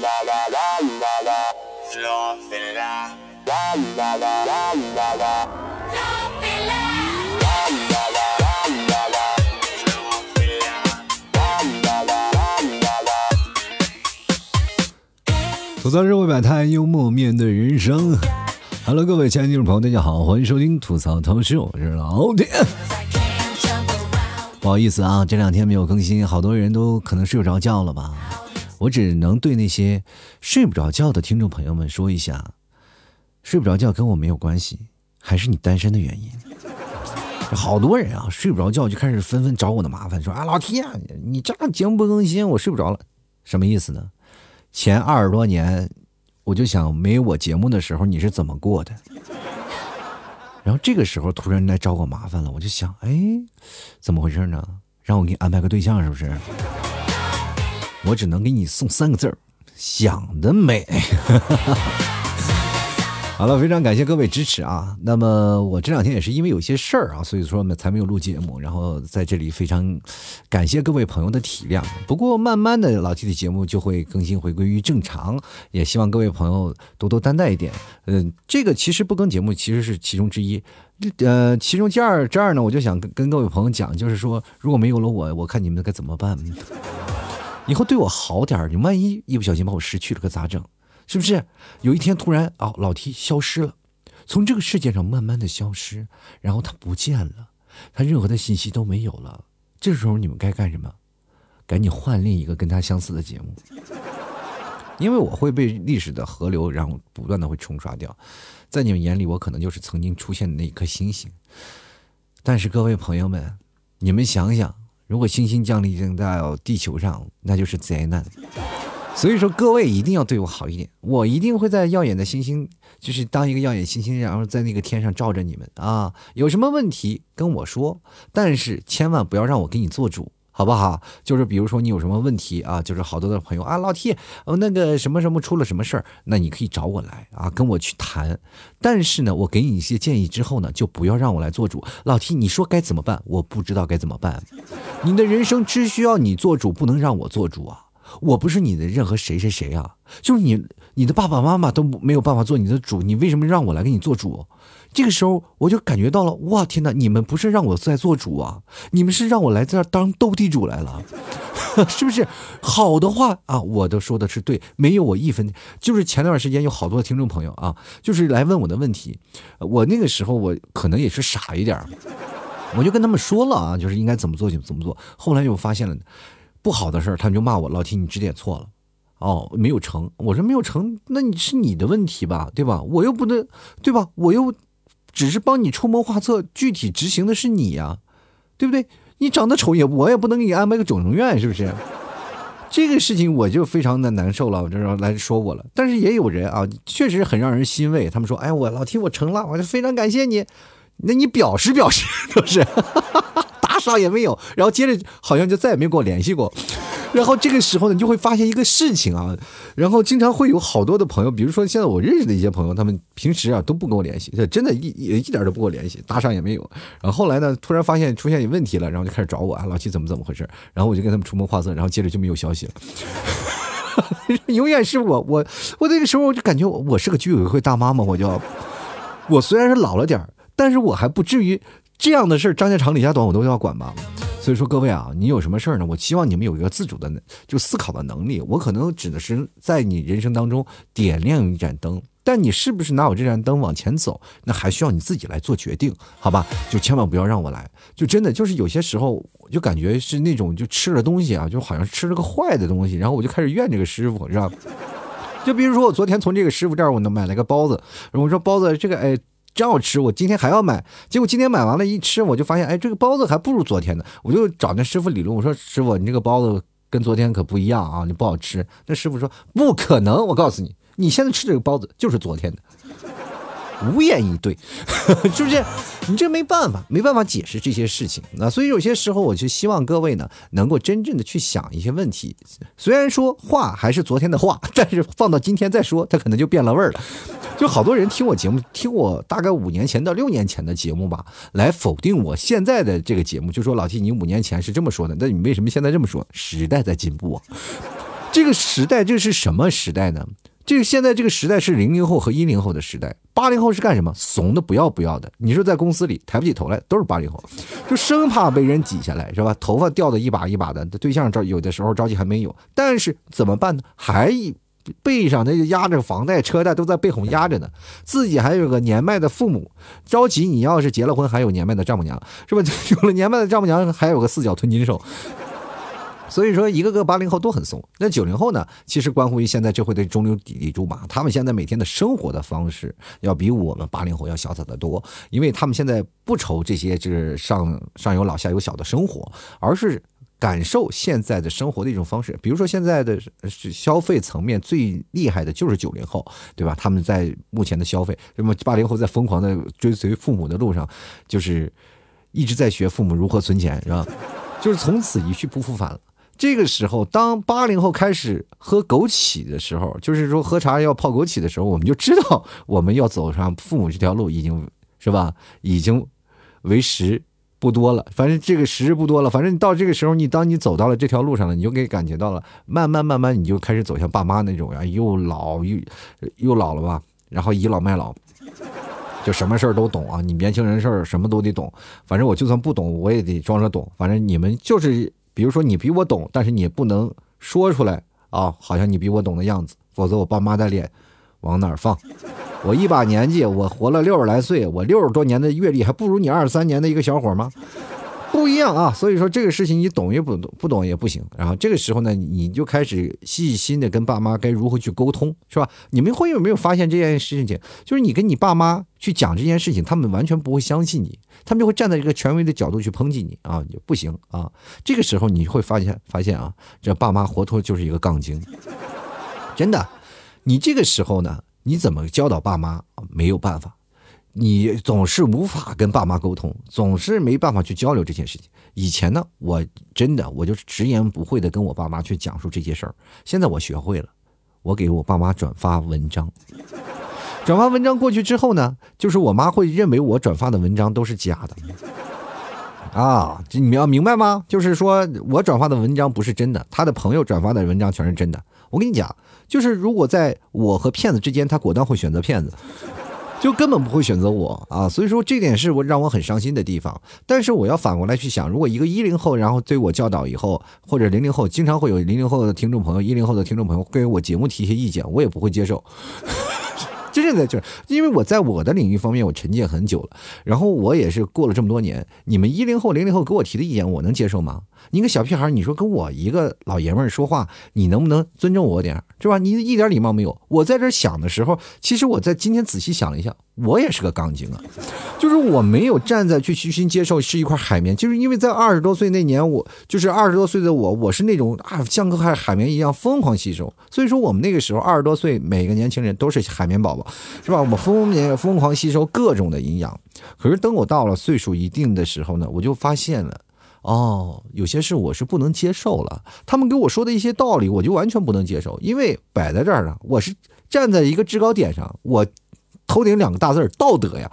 啦啦啦啦啦啦啦啦啦啦啦啦啦啦吐槽社会百态，幽默面对人生。Hello，各位亲爱的听众朋友，大家好，欢迎收听吐槽涛秀，我是老铁。不好意思啊，这两天没有更新，好多人都可能睡不着觉了吧？我只能对那些睡不着觉的听众朋友们说一下，睡不着觉跟我没有关系，还是你单身的原因。好多人啊，睡不着觉就开始纷纷找我的麻烦，说啊，老天，你这节目不更新，我睡不着了，什么意思呢？前二十多年，我就想没我节目的时候你是怎么过的？然后这个时候突然来找我麻烦了，我就想，哎，怎么回事呢？让我给你安排个对象是不是？我只能给你送三个字儿：想得美。好了，非常感谢各位支持啊！那么我这两天也是因为有些事儿啊，所以说呢才没有录节目。然后在这里非常感谢各位朋友的体谅。不过慢慢的老 T 的节目就会更新回归于正常，也希望各位朋友多多担待一点。嗯，这个其实不更节目其实是其中之一。呃，其中第二这儿呢，我就想跟跟各位朋友讲，就是说如果没有了我，我看你们该怎么办？以后对我好点你万一一不小心把我失去了，可咋整？是不是有一天突然啊，老 T 消失了，从这个世界上慢慢的消失，然后他不见了，他任何的信息都没有了。这时候你们该干什么？赶紧换另一个跟他相似的节目，因为我会被历史的河流然后不断的会冲刷掉，在你们眼里我可能就是曾经出现的那一颗星星。但是各位朋友们，你们想想，如果星星降临到地球上，那就是灾难。所以说，各位一定要对我好一点，我一定会在耀眼的星星，就是当一个耀眼星星，然后在那个天上照着你们啊！有什么问题跟我说，但是千万不要让我给你做主，好不好？就是比如说你有什么问题啊，就是好多的朋友啊，老 T，呃，那个什么什么出了什么事儿，那你可以找我来啊，跟我去谈。但是呢，我给你一些建议之后呢，就不要让我来做主。老 T，你说该怎么办？我不知道该怎么办。你的人生只需要你做主，不能让我做主啊。我不是你的任何谁谁谁啊，就是你，你的爸爸妈妈都没有办法做你的主，你为什么让我来给你做主？这个时候我就感觉到了，哇天哪，你们不是让我在做主啊，你们是让我来这儿当斗地主来了，是不是？好的话啊，我都说的是对，没有我一分。就是前段时间有好多听众朋友啊，就是来问我的问题，我那个时候我可能也是傻一点，我就跟他们说了啊，就是应该怎么做就怎么做。后来又发现了。不好的事儿，他们就骂我老提你指点错了，哦，没有成。我说没有成，那你是你的问题吧，对吧？我又不能，对吧？我又只是帮你出谋划策，具体执行的是你呀，对不对？你长得丑也，我也不能给你安排个整容院，是不是？这个事情我就非常的难受了，我这来说我了。但是也有人啊，确实很让人欣慰。他们说，哎，我老提我成了，我就非常感谢你。那你表示表示，都是？啥也没有，然后接着好像就再也没跟我联系过，然后这个时候呢，你就会发现一个事情啊，然后经常会有好多的朋友，比如说现在我认识的一些朋友，他们平时啊都不跟我联系，真的，一一一点都不跟我联系，搭上也没有。然后后来呢，突然发现出现有问题了，然后就开始找我啊，老七怎么怎么回事？然后我就跟他们出谋划策，然后接着就没有消息了。永远是我，我我那个时候我就感觉我是个居委会大妈嘛，我就我虽然是老了点但是我还不至于。这样的事儿，张家长李家短，我都要管吧。所以说，各位啊，你有什么事儿呢？我希望你们有一个自主的就思考的能力。我可能指的是在你人生当中点亮一盏灯，但你是不是拿我这盏灯往前走，那还需要你自己来做决定，好吧？就千万不要让我来。就真的就是有些时候，我就感觉是那种就吃了东西啊，就好像吃了个坏的东西，然后我就开始怨这个师傅，是吧？就比如说我昨天从这个师傅这儿我能买了个包子，我说包子这个哎。真好吃，我今天还要买。结果今天买完了，一吃我就发现，哎，这个包子还不如昨天的。我就找那师傅理论，我说师傅，你这个包子跟昨天可不一样啊，你不好吃。那师傅说不可能，我告诉你，你现在吃这个包子就是昨天的。无言以对，是不是？你这没办法，没办法解释这些事情。那所以有些时候，我就希望各位呢，能够真正的去想一些问题。虽然说话还是昨天的话，但是放到今天再说，它可能就变了味儿了。就好多人听我节目，听我大概五年前到六年前的节目吧，来否定我现在的这个节目，就说老弟你五年前是这么说的，那你为什么现在这么说？时代在进步啊。这个时代，这是什么时代呢？这个现在这个时代是零零后和一零后的时代，八零后是干什么？怂的不要不要的。你说在公司里抬不起头来，都是八零后，就生怕被人挤下来，是吧？头发掉的一把一把的，对象着有的时候着急还没有，但是怎么办呢？还背上那就压着房贷车贷都在背后压着呢，自己还有个年迈的父母，着急。你要是结了婚，还有年迈的丈母娘，是吧？有了年迈的丈母娘，还有个四脚吞金兽。所以说，一个个八零后都很怂。那九零后呢？其实关乎于现在社会的中流砥柱嘛。他们现在每天的生活的方式，要比我们八零后要潇洒得多。因为他们现在不愁这些，就是上上有老下有小的生活，而是感受现在的生活的一种方式。比如说，现在的消费层面最厉害的就是九零后，对吧？他们在目前的消费，那么八零后在疯狂的追随父母的路上，就是一直在学父母如何存钱，是吧？就是从此一去不复返了。这个时候，当八零后开始喝枸杞的时候，就是说喝茶要泡枸杞的时候，我们就知道我们要 走上父母这条路，已经是吧？已经为时不多了。反正这个时日不多了。反正到这个时候，你当你走到了这条路上了，你就可以感觉到了，慢慢慢慢，你就开始走向爸妈那种呀，又老又又老了吧，然后倚老卖老，就什么事儿都懂啊。你年轻人事儿什么都得懂，反正我就算不懂，我也得装着懂。反正你们就是。比如说你比我懂，但是你不能说出来啊，好像你比我懂的样子，否则我爸妈的脸往哪儿放？我一把年纪，我活了六十来岁，我六十多年的阅历还不如你二十三年的一个小伙吗？不一样啊，所以说这个事情你懂也不懂，不懂也不行。然后这个时候呢，你就开始细心的跟爸妈该如何去沟通，是吧？你们会有没有发现这件事情？就是你跟你爸妈去讲这件事情，他们完全不会相信你，他们就会站在一个权威的角度去抨击你啊，你不行啊。这个时候你会发现，发现啊，这爸妈活脱就是一个杠精，真的。你这个时候呢，你怎么教导爸妈？没有办法。你总是无法跟爸妈沟通，总是没办法去交流这件事情。以前呢，我真的我就是直言不讳的跟我爸妈去讲述这些事儿。现在我学会了，我给我爸妈转发文章，转发文章过去之后呢，就是我妈会认为我转发的文章都是假的。啊，你们要明白吗？就是说我转发的文章不是真的，他的朋友转发的文章全是真的。我跟你讲，就是如果在我和骗子之间，他果断会选择骗子。就根本不会选择我啊，所以说这点是我让我很伤心的地方。但是我要反过来去想，如果一个一零后，然后对我教导以后，或者零零后，经常会有零零后的听众朋友、一零后的听众朋友给我节目提一些意见，我也不会接受。真正的就是，因为我在我的领域方面我沉淀很久了，然后我也是过了这么多年，你们一零后、零零后给我提的意见，我能接受吗？你个小屁孩，你说跟我一个老爷们儿说话，你能不能尊重我点儿是吧？你一点礼貌没有。我在这想的时候，其实我在今天仔细想了一下。我也是个杠精啊，就是我没有站在去虚心接受是一块海绵，就是因为在二十多岁那年，我就是二十多岁的我，我是那种啊像个海海绵一样疯狂吸收，所以说我们那个时候二十多岁，每个年轻人都是海绵宝宝，是吧？我们疯年疯狂吸收各种的营养，可是等我到了岁数一定的时候呢，我就发现了，哦，有些事我是不能接受了，他们给我说的一些道理，我就完全不能接受，因为摆在这儿呢，我是站在一个制高点上，我。头顶两个大字儿道德呀！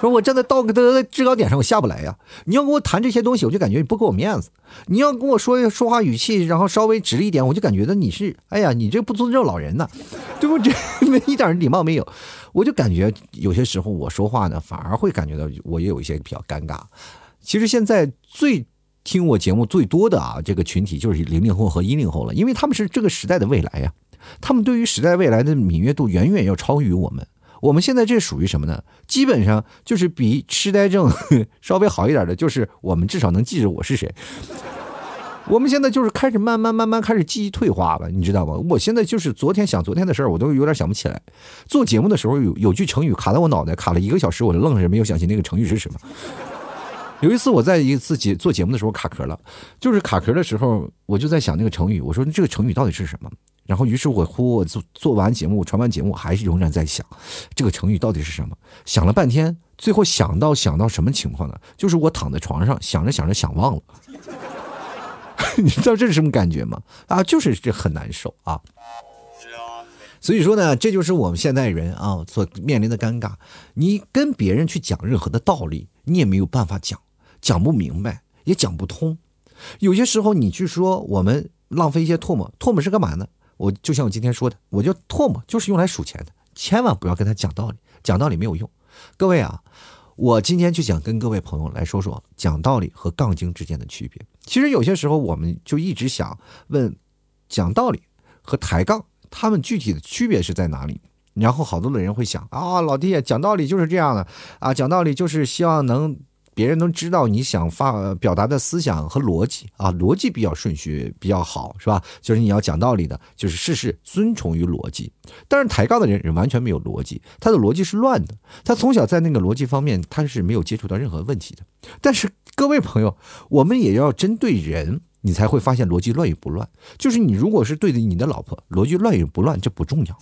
说我站在道德的制高点上，我下不来呀。你要跟我谈这些东西，我就感觉你不给我面子。你要跟我说说话语气，然后稍微直一点，我就感觉到你是，哎呀，你这不尊重老人呢，对不？这一点礼貌没有，我就感觉有些时候我说话呢，反而会感觉到我也有一些比较尴尬。其实现在最听我节目最多的啊，这个群体就是零零后和一零后了，因为他们是这个时代的未来呀。他们对于时代未来的敏锐度远远要超于我们。我们现在这属于什么呢？基本上就是比痴呆症稍微好一点的，就是我们至少能记着我是谁。我们现在就是开始慢慢慢慢开始记忆退化了，你知道吗？我现在就是昨天想昨天的事儿，我都有点想不起来。做节目的时候有有句成语卡在我脑袋，卡了一个小时，我就愣是没有想起那个成语是什么。有一次我在一次节做节目的时候卡壳了，就是卡壳的时候，我就在想那个成语，我说这个成语到底是什么？然后，于是我乎我做做完节目、传完节目，还是仍然在想这个成语到底是什么。想了半天，最后想到想到什么情况呢？就是我躺在床上想着想着想忘了。你知道这是什么感觉吗？啊，就是这很难受啊。所以说呢，这就是我们现代人啊所面临的尴尬。你跟别人去讲任何的道理，你也没有办法讲，讲不明白，也讲不通。有些时候你去说我们。浪费一些唾沫。唾沫是干嘛呢？我就像我今天说的，我就唾沫就是用来数钱的，千万不要跟他讲道理，讲道理没有用。各位啊，我今天就想跟各位朋友来说说讲道理和杠精之间的区别。其实有些时候我们就一直想问，讲道理和抬杠，他们具体的区别是在哪里？然后好多的人会想啊，老弟讲道理就是这样的啊，讲道理就是希望能。别人能知道你想发表达的思想和逻辑啊，逻辑比较顺序比较好，是吧？就是你要讲道理的，就是事事遵从于逻辑。但是抬杠的人是完全没有逻辑，他的逻辑是乱的。他从小在那个逻辑方面他是没有接触到任何问题的。但是各位朋友，我们也要针对人，你才会发现逻辑乱与不乱。就是你如果是对着你的老婆，逻辑乱与不乱这不重要，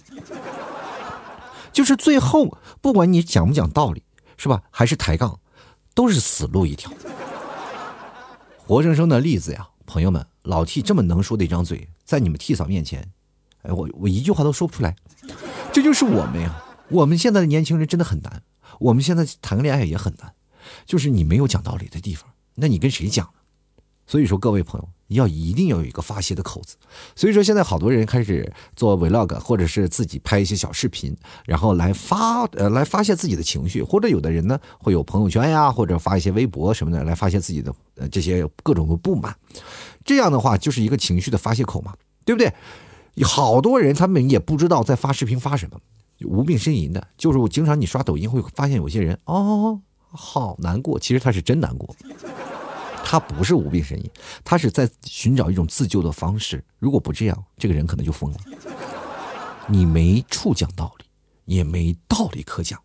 就是最后不管你讲不讲道理，是吧？还是抬杠。都是死路一条，活生生的例子呀，朋友们，老 T 这么能说的一张嘴，在你们 T 嫂面前，哎，我我一句话都说不出来，这就是我们呀。我们现在的年轻人真的很难，我们现在谈个恋爱也很难，就是你没有讲道理的地方，那你跟谁讲呢？所以说，各位朋友。要一定要有一个发泄的口子，所以说现在好多人开始做 vlog，或者是自己拍一些小视频，然后来发呃来发泄自己的情绪，或者有的人呢会有朋友圈呀，或者发一些微博什么的来发泄自己的呃这些各种的不满，这样的话就是一个情绪的发泄口嘛，对不对？好多人他们也不知道在发视频发什么，无病呻吟的，就是我经常你刷抖音会发现有些人哦好难过，其实他是真难过。他不是无病呻吟，他是在寻找一种自救的方式。如果不这样，这个人可能就疯了。你没处讲道理，也没道理可讲。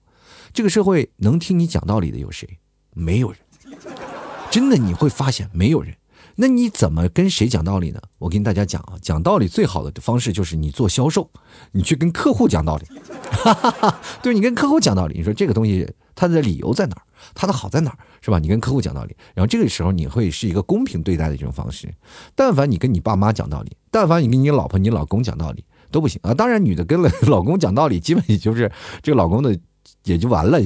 这个社会能听你讲道理的有谁？没有人。真的，你会发现没有人。那你怎么跟谁讲道理呢？我跟大家讲啊，讲道理最好的方式就是你做销售，你去跟客户讲道理。哈哈哈对你跟客户讲道理，你说这个东西它的理由在哪儿？它的好在哪儿？是吧？你跟客户讲道理，然后这个时候你会是一个公平对待的这种方式。但凡你跟你爸妈讲道理，但凡你跟你老婆、你老公讲道理都不行。啊。当然，女的跟了老公讲道理，基本也就是这个老公的也就完了。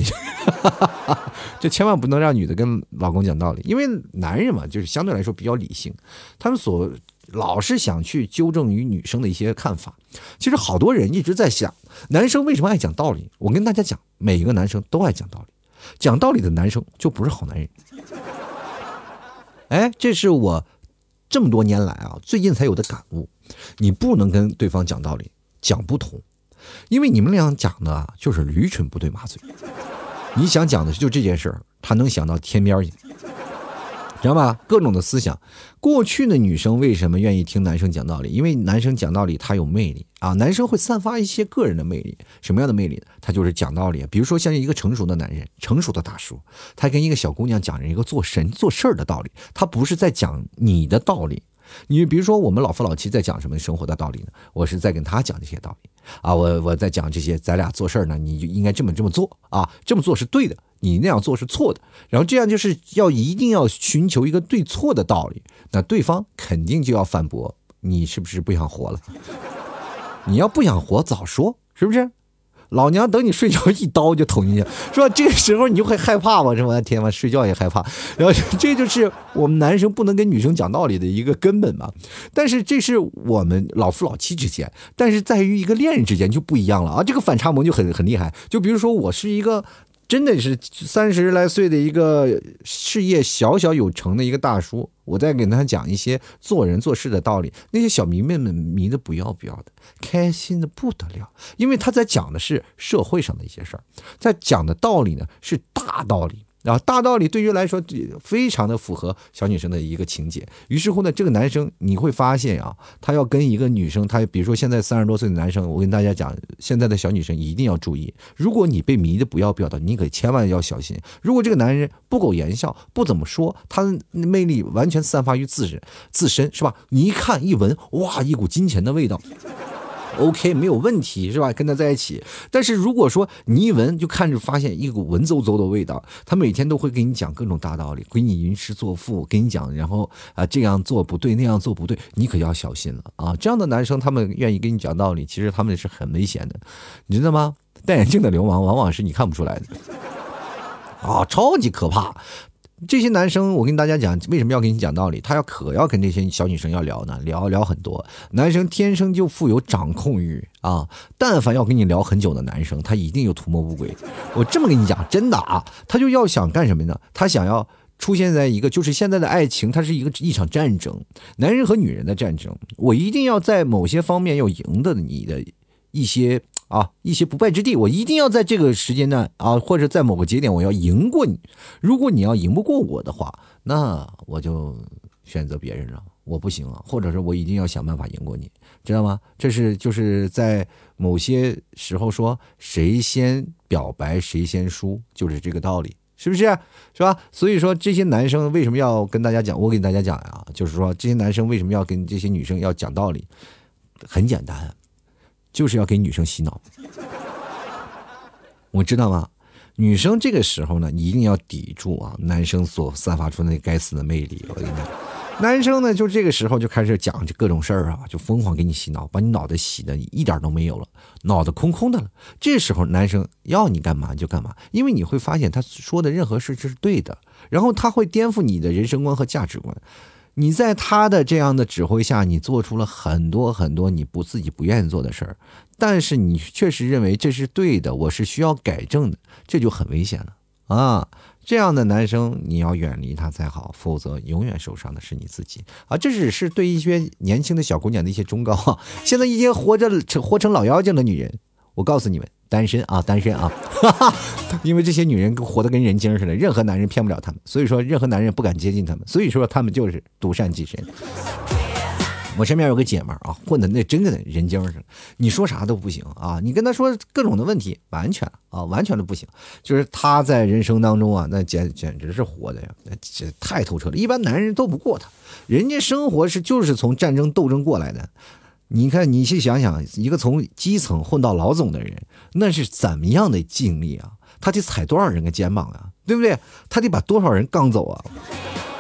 就千万不能让女的跟老公讲道理，因为男人嘛，就是相对来说比较理性，他们所老是想去纠正于女生的一些看法。其实好多人一直在想，男生为什么爱讲道理？我跟大家讲，每一个男生都爱讲道理，讲道理的男生就不是好男人。哎，这是我这么多年来啊，最近才有的感悟。你不能跟对方讲道理，讲不通，因为你们俩讲的，就是驴唇不对马嘴。你想讲的就这件事儿，他能想到天边去，知道吧？各种的思想。过去的女生为什么愿意听男生讲道理？因为男生讲道理他有魅力啊，男生会散发一些个人的魅力。什么样的魅力呢？他就是讲道理。比如说像一个成熟的男人，成熟的大叔，他跟一个小姑娘讲着一个做神做事儿的道理，他不是在讲你的道理。你比如说我们老夫老妻在讲什么生活的道理呢？我是在跟他讲这些道理。啊，我我在讲这些，咱俩做事儿呢，你就应该这么这么做啊，这么做是对的，你那样做是错的，然后这样就是要一定要寻求一个对错的道理，那对方肯定就要反驳，你是不是不想活了？你要不想活，早说，是不是？老娘等你睡着，一刀就捅进去，是吧？这个时候你就会害怕吗？是吧？天嘛，睡觉也害怕。然后这就是我们男生不能跟女生讲道理的一个根本嘛。但是这是我们老夫老妻之间，但是在于一个恋人之间就不一样了啊！这个反差萌就很很厉害。就比如说我是一个。真的是三十来岁的一个事业小小有成的一个大叔，我在给他讲一些做人做事的道理，那些小迷妹们迷的不要不要的，开心的不得了，因为他在讲的是社会上的一些事儿，在讲的道理呢是大道理。然后大道理对于来说非常的符合小女生的一个情节，于是乎呢，这个男生你会发现啊，他要跟一个女生，他比如说现在三十多岁的男生，我跟大家讲，现在的小女生一定要注意，如果你被迷的不要不要的，你可千万要小心。如果这个男人不苟言笑，不怎么说，他的魅力完全散发于自身，自身是吧？你一看一闻，哇，一股金钱的味道。OK，没有问题是吧？跟他在一起，但是如果说你一闻就看着发现一股文绉绉的味道，他每天都会给你讲各种大道理，给你吟诗作赋，给你讲，然后啊这样做不对，那样做不对，你可要小心了啊！这样的男生他们愿意跟你讲道理，其实他们是很危险的，你知道吗？戴眼镜的流氓往往是你看不出来的啊，超级可怕。这些男生，我跟大家讲，为什么要跟你讲道理？他要可要跟这些小女生要聊呢，聊聊很多。男生天生就富有掌控欲啊，但凡要跟你聊很久的男生，他一定有图谋不轨。我这么跟你讲，真的啊，他就要想干什么呢？他想要出现在一个，就是现在的爱情，它是一个一场战争，男人和女人的战争。我一定要在某些方面要赢得你的一些。啊，一些不败之地，我一定要在这个时间段啊，或者在某个节点，我要赢过你。如果你要赢不过我的话，那我就选择别人了，我不行啊，或者是我一定要想办法赢过你，知道吗？这是就是在某些时候说谁先表白谁先输，就是这个道理，是不是？是吧？所以说这些男生为什么要跟大家讲？我给大家讲呀，就是说这些男生为什么要跟这些女生要讲道理？很简单。就是要给女生洗脑，我知道吗？女生这个时候呢，你一定要抵住啊，男生所散发出那该死的魅力。我跟你讲，男生呢，就这个时候就开始讲这各种事儿啊，就疯狂给你洗脑，把你脑袋洗的一点都没有了，脑袋空空的了。这时候男生要你干嘛就干嘛，因为你会发现他说的任何事就是对的，然后他会颠覆你的人生观和价值观。你在他的这样的指挥下，你做出了很多很多你不自己不愿意做的事儿，但是你确实认为这是对的，我是需要改正的，这就很危险了啊！这样的男生你要远离他才好，否则永远受伤的是你自己啊！这只是对一些年轻的小姑娘的一些忠告啊！现在一些活着成活成老妖精的女人，我告诉你们。单身啊，单身啊，因为这些女人活得跟人精似的，任何男人骗不了她们，所以说任何男人不敢接近她们，所以说她们就是独善其身。我身边有个姐们儿啊，混的那真的人精似的，你说啥都不行啊，你跟她说各种的问题，完全啊，完全的不行。就是她在人生当中啊，那简简直是活的呀，那这太透彻了，一般男人斗不过她，人家生活是就是从战争斗争过来的。你看，你去想想，一个从基层混到老总的人，那是怎么样的经历啊？他得踩多少人的肩膀啊？对不对？他得把多少人杠走啊？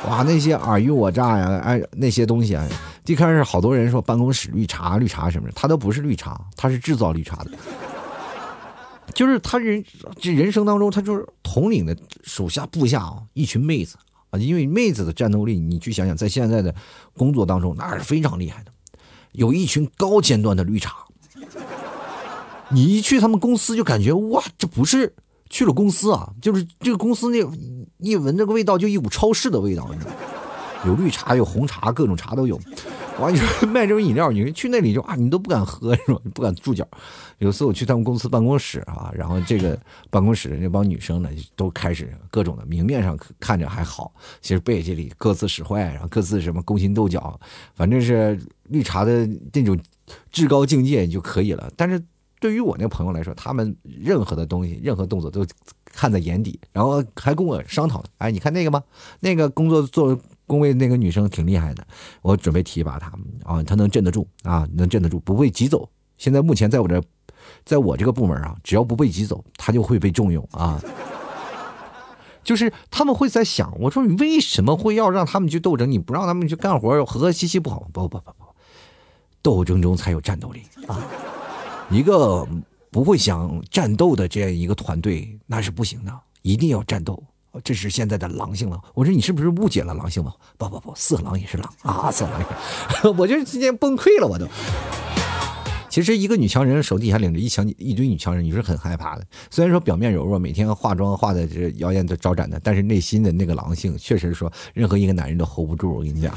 哇，那些尔虞我诈呀，哎，那些东西啊，一开始好多人说办公室绿茶、绿茶什么的，他都不是绿茶，他是制造绿茶的。就是他人这人生当中，他就是统领的手下部下啊，一群妹子啊，因为妹子的战斗力，你去想想，在现在的工作当中，那是非常厉害的。有一群高尖端的绿茶，你一去他们公司就感觉哇，这不是去了公司啊，就是这个公司那一闻这个味道就一股超市的味道，你知道吗？有绿茶，有红茶，各种茶都有。完，你说卖这种饮料，你去那里就啊，你都不敢喝是吧？你不敢住脚。有次我去他们公司办公室啊，然后这个办公室的那帮女生呢，都开始各种的，明面上看着还好，其实背地里各自使坏，然后各自什么勾心斗角，反正是绿茶的那种至高境界就可以了。但是对于我那朋友来说，他们任何的东西、任何动作都看在眼底，然后还跟我商讨，哎，你看那个吗？那个工作做。工位那个女生挺厉害的，我准备提拔她啊，她能镇得住啊，能镇得住，不被挤走。现在目前在我这，在我这个部门啊，只要不被挤走，她就会被重用啊。就是他们会在想，我说你为什么会要让他们去斗争？你不让他们去干活，和和气气不好？不不不不，斗争中才有战斗力啊！一个不会想战斗的这样一个团队，那是不行的，一定要战斗。这是现在的狼性了。我说你是不是误解了狼性了？不不不，色狼也是狼啊，色狼也是。我就今天崩溃了，我都。其实一个女强人手底下领着一强一堆女强人，你是很害怕的。虽然说表面柔弱，每天化妆化的这妖艳的招展的，但是内心的那个狼性，确实说任何一个男人都 hold 不住。我跟你讲，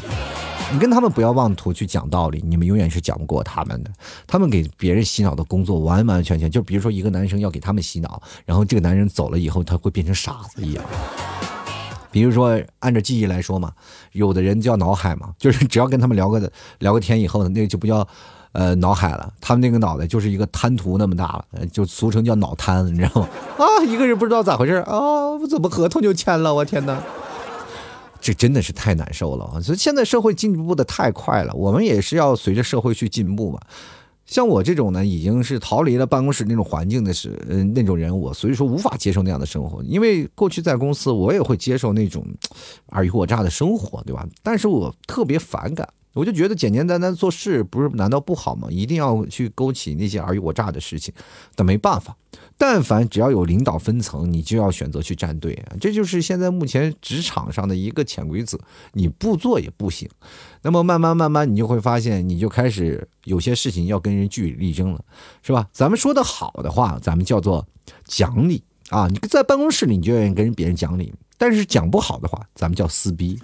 你跟他们不要妄图去讲道理，你们永远是讲不过他们的。他们给别人洗脑的工作，完完全全就比如说一个男生要给他们洗脑，然后这个男人走了以后，他会变成傻子一样。比如说按照记忆来说嘛，有的人叫脑海嘛，就是只要跟他们聊个聊个天以后呢，那个就不叫。呃，脑海了，他们那个脑袋就是一个滩涂那么大了，就俗称叫脑瘫，你知道吗？啊，一个人不知道咋回事啊，我怎么合同就签了？我天哪，这真的是太难受了啊！所以现在社会进步的太快了，我们也是要随着社会去进步嘛。像我这种呢，已经是逃离了办公室那种环境的是，嗯，那种人，我所以说无法接受那样的生活。因为过去在公司，我也会接受那种 尔虞我诈的生活，对吧？但是我特别反感。我就觉得简简单单做事不是难道不好吗？一定要去勾起那些尔虞我诈的事情，但没办法。但凡只要有领导分层，你就要选择去站队，这就是现在目前职场上的一个潜规则，你不做也不行。那么慢慢慢慢，你就会发现，你就开始有些事情要跟人据理力争了，是吧？咱们说的好的话，咱们叫做讲理啊，你在办公室里你就愿意跟别人讲理，但是讲不好的话，咱们叫撕逼。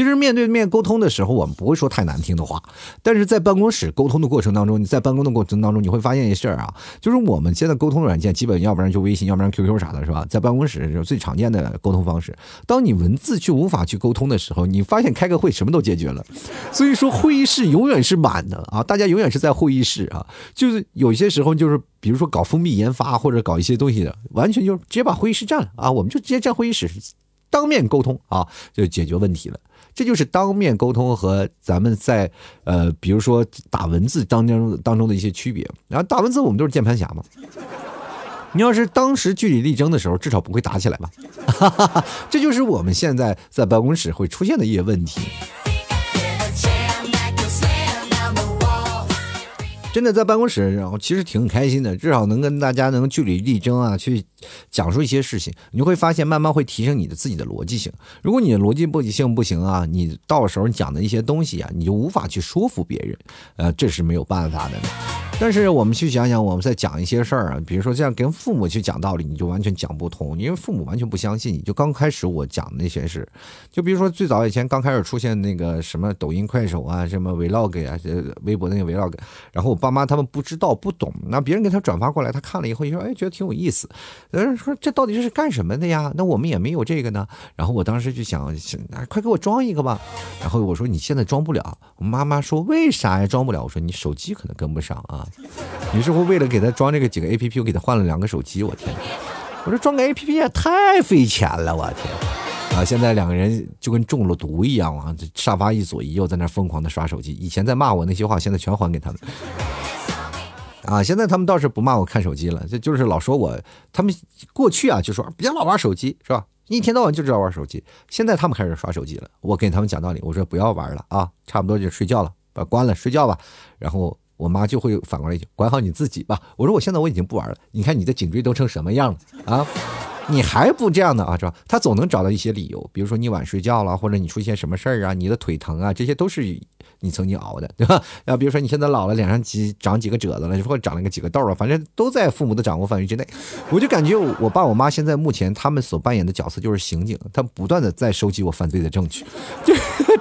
其实面对面沟通的时候，我们不会说太难听的话，但是在办公室沟通的过程当中，你在办公的过程当中，你会发现一事儿啊，就是我们现在沟通软件基本要不然就微信，要不然 QQ 啥的，是吧？在办公室是最常见的沟通方式。当你文字去无法去沟通的时候，你发现开个会什么都解决了。所以说会议室永远是满的啊，大家永远是在会议室啊，就是有些时候就是比如说搞封闭研发或者搞一些东西的，完全就直接把会议室占了啊，我们就直接占会议室，当面沟通啊，就解决问题了。这就是当面沟通和咱们在呃，比如说打文字当中当中的一些区别。然后打文字我们都是键盘侠嘛，你要是当时据理力争的时候，至少不会打起来吧？哈哈这就是我们现在在办公室会出现的一些问题。真的在办公室，然后其实挺开心的，至少能跟大家能据理力争啊，去讲述一些事情，你会发现慢慢会提升你的自己的逻辑性。如果你的逻辑不性不行啊，你到时候讲的一些东西啊，你就无法去说服别人，呃，这是没有办法的。但是我们去想想，我们在讲一些事儿啊，比如说这样跟父母去讲道理，你就完全讲不通，因为父母完全不相信你。就刚开始我讲的那些事，就比如说最早以前刚开始出现那个什么抖音、快手啊，什么 vlog 啊，微博那个 vlog，然后我爸妈他们不知道不懂，那别人给他转发过来，他看了以后就说，哎，觉得挺有意思。有人说这到底是干什么的呀？那我们也没有这个呢。然后我当时就想，快给我装一个吧。然后我说你现在装不了。我妈妈说为啥呀？装不了？我说你手机可能跟不上啊。于是乎，为了给他装这个几个 A P P，我给他换了两个手机。我天，我说装个 A P P 也太费钱了，我天！啊，现在两个人就跟中了毒一样啊，这沙发一左一右在那疯狂的刷手机。以前在骂我那些话，现在全还给他们。啊，现在他们倒是不骂我看手机了，这就是老说我。他们过去啊就说别老玩手机，是吧？一天到晚就知道玩手机。现在他们开始刷手机了，我给他们讲道理，我说不要玩了啊，差不多就睡觉了，把关了，睡觉吧。然后。我妈就会反过来一句：“管好你自己吧。”我说：“我现在我已经不玩了，你看你的颈椎都成什么样了啊？你还不这样的啊？是吧？他总能找到一些理由，比如说你晚睡觉了，或者你出现什么事儿啊，你的腿疼啊，这些都是你曾经熬的，对吧？要比如说你现在老了，脸上几长几个褶子了，或者长了个几个痘了，反正都在父母的掌握范围之内。我就感觉我爸我妈现在目前他们所扮演的角色就是刑警，他不断的在收集我犯罪的证据，就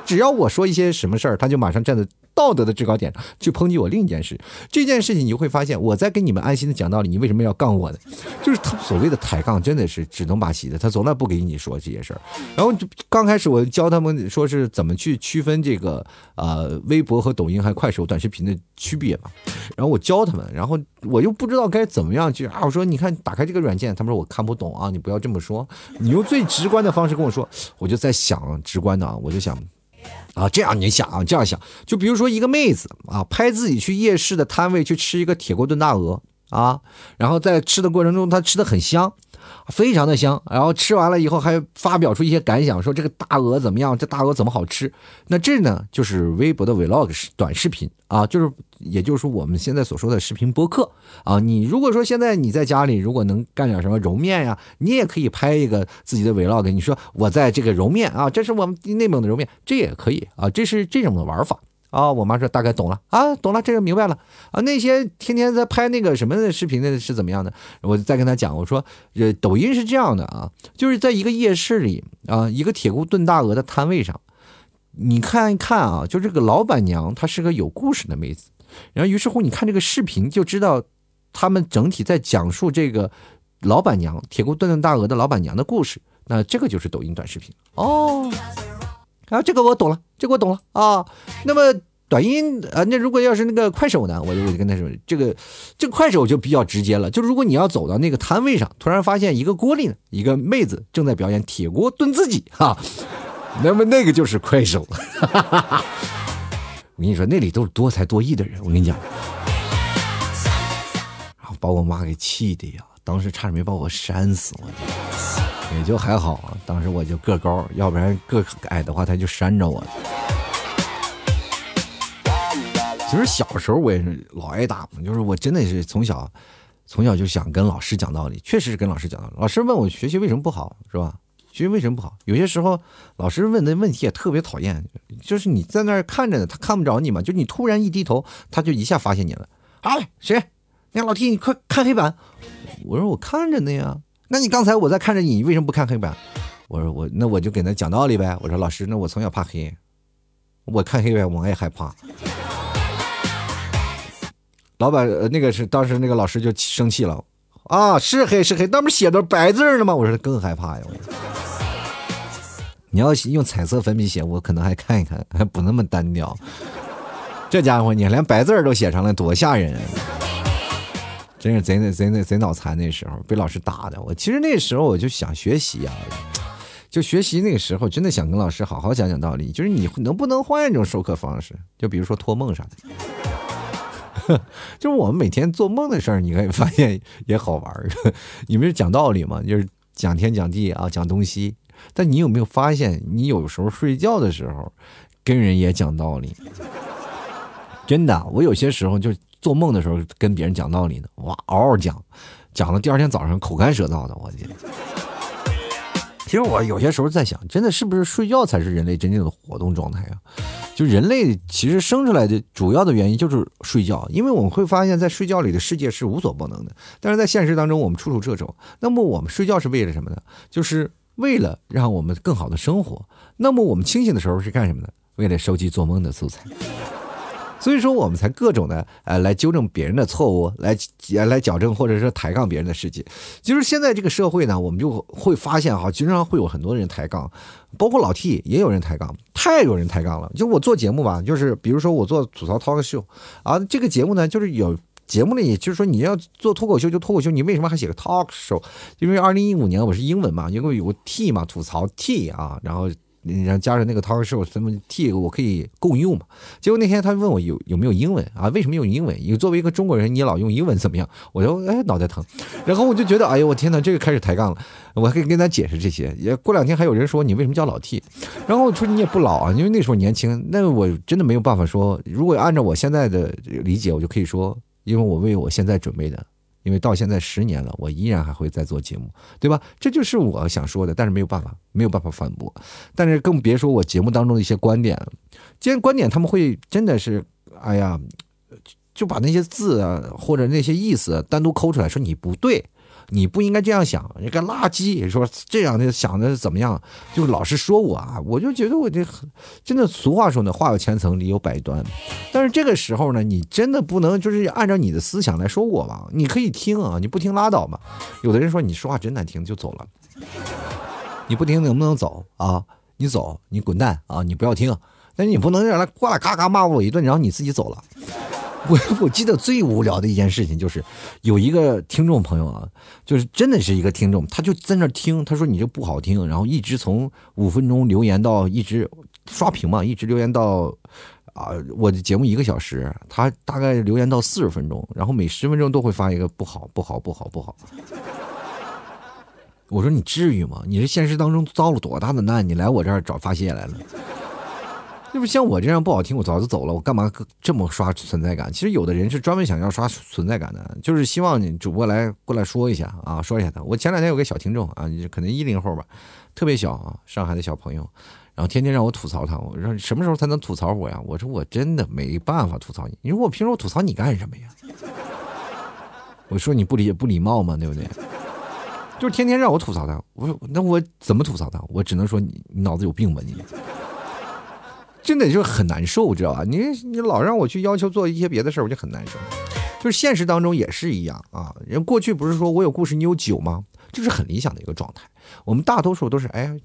只要我说一些什么事儿，他就马上站在。道德的制高点去抨击我另一件事，这件事情你就会发现，我在跟你们安心的讲道理，你为什么要杠我呢？就是他所谓的抬杠，真的是只能把戏的，他从来不给你说这些事儿。然后就刚开始我教他们说是怎么去区分这个呃微博和抖音还有快手短视频的区别嘛。然后我教他们，然后我又不知道该怎么样去啊。我说你看打开这个软件，他们说我看不懂啊，你不要这么说，你用最直观的方式跟我说。我就在想直观的啊，我就想。啊，这样你想啊，这样想，就比如说一个妹子啊，拍自己去夜市的摊位去吃一个铁锅炖大鹅啊，然后在吃的过程中，她吃的很香。非常的香，然后吃完了以后还发表出一些感想，说这个大鹅怎么样？这大鹅怎么好吃？那这呢，就是微博的 vlog 短视频啊，就是也就是说我们现在所说的视频播客啊。你如果说现在你在家里，如果能干点什么揉面呀，你也可以拍一个自己的 vlog，你说我在这个揉面啊，这是我们内蒙的揉面，这也可以啊，这是这种的玩法。啊，我妈说大概懂了啊，懂了，这个明白了啊。那些天天在拍那个什么的视频的是怎么样的？我再跟他讲，我说，呃，抖音是这样的啊，就是在一个夜市里啊，一个铁锅炖大鹅的摊位上，你看一看啊，就这个老板娘她是个有故事的妹子，然后于是乎你看这个视频就知道，他们整体在讲述这个老板娘铁锅炖炖大鹅的老板娘的故事，那这个就是抖音短视频哦。啊，这个我懂了，这个我懂了啊。那么短音啊，那如果要是那个快手呢，我就我就跟他说，这个这个快手就比较直接了。就如果你要走到那个摊位上，突然发现一个锅里呢，一个妹子正在表演铁锅炖自己哈，那么那个就是快手。我跟你说，那里都是多才多艺的人。我跟你讲，然后把我妈给气的呀，当时差点没把我扇死我。也就还好，当时我就个高，要不然个矮的话他就扇着我。其实小时候我也是老挨打，就是我真的是从小，从小就想跟老师讲道理，确实是跟老师讲道理。老师问我学习为什么不好，是吧？学习为什么不好？有些时候老师问的问题也特别讨厌，就是你在那儿看着呢，他看不着你嘛，就你突然一低头，他就一下发现你了。哎，谁？你老弟，你快看黑板。我说我看着呢呀。那你刚才我在看着你，你为什么不看黑板？我说我那我就给他讲道理呗。我说老师，那我从小怕黑，我看黑板我也害怕。老板，那个是当时那个老师就生气了，啊，是黑是黑，那不写的白字了吗？我说更害怕呀。你要用彩色粉笔写，我可能还看一看，还不那么单调。这家伙，你连白字都写成了，多吓人！真是贼贼贼贼脑残。那时候被老师打的，我其实那时候我就想学习啊，就学习那个时候真的想跟老师好好讲讲道理，就是你能不能换一种授课方式？就比如说托梦啥的。就是我们每天做梦的事儿，你可以发现也好玩儿。你们是讲道理嘛？就是讲天讲地啊，讲东西。但你有没有发现，你有时候睡觉的时候，跟人也讲道理？真的，我有些时候就做梦的时候跟别人讲道理呢，哇，嗷嗷讲，讲到第二天早上口干舌燥的。我天！其实我有些时候在想，真的是不是睡觉才是人类真正的活动状态啊？就人类其实生出来的主要的原因就是睡觉，因为我们会发现，在睡觉里的世界是无所不能的。但是在现实当中，我们处处掣肘。那么我们睡觉是为了什么呢？就是为了让我们更好的生活。那么我们清醒的时候是干什么呢？为了收集做梦的素材。所以说，我们才各种的呃来纠正别人的错误，来来矫正或者是抬杠别人的事情。就是现在这个社会呢，我们就会发现哈，经常会有很多人抬杠，包括老 T 也有人抬杠，太有人抬杠了。就我做节目吧，就是比如说我做吐槽 talk show 啊，这个节目呢，就是有节目里，就是说你要做脱口秀就脱口秀，你为什么还写个 talk show？因为二零一五年我是英文嘛，因为有个 T 嘛，吐槽 T 啊，然后。然后加上那个 talk show 什么 T，我可以共用嘛？结果那天他问我有有没有英文啊？为什么用英文？你作为一个中国人，你老用英文怎么样？我就哎脑袋疼，然后我就觉得哎呦我天哪，这个开始抬杠了。我还可以跟他解释这些。也过两天还有人说你为什么叫老 T？然后我说你也不老啊，因为那时候年轻。那我真的没有办法说，如果按照我现在的理解，我就可以说，因为我为我现在准备的。因为到现在十年了，我依然还会在做节目，对吧？这就是我想说的，但是没有办法，没有办法反驳。但是更别说我节目当中的一些观点，既然观点他们会真的是，哎呀，就把那些字啊或者那些意思单独抠出来，说你不对。你不应该这样想，你个垃圾！说这样的想的怎么样？就老是说我啊，我就觉得我这真的。俗话说呢，话有千层，理有百端。但是这个时候呢，你真的不能就是按照你的思想来说我吧？你可以听啊，你不听拉倒吧。有的人说你说话真难听，就走了。你不听能不能走啊？你走，你滚蛋啊！你不要听。但是你不能让他过来嘎嘎骂我一顿，然后你自己走了。我 我记得最无聊的一件事情就是，有一个听众朋友啊，就是真的是一个听众，他就在那听，他说你这不好听，然后一直从五分钟留言到一直刷屏嘛，一直留言到啊，我的节目一个小时，他大概留言到四十分钟，然后每十分钟都会发一个不好不好不好不好。我说你至于吗？你这现实当中遭了多大的难，你来我这儿找发泄来了？那不像我这样不好听，我早就走了。我干嘛这么刷存在感？其实有的人是专门想要刷存在感的，就是希望你主播来过来说一下啊，说一下他。我前两天有个小听众啊，可能一零后吧，特别小啊，上海的小朋友，然后天天让我吐槽他。我说什么时候才能吐槽我呀？我说我真的没办法吐槽你。你说我平时我吐槽你干什么呀？我说你不理不礼貌嘛，对不对？就是天天让我吐槽他。我说那我怎么吐槽他？我只能说你你脑子有病吧你。真的就很难受，知道吧？你你老让我去要求做一些别的事儿，我就很难受。就是现实当中也是一样啊。人过去不是说我有故事，你有酒吗？这是很理想的一个状态。我们大多数都是哎，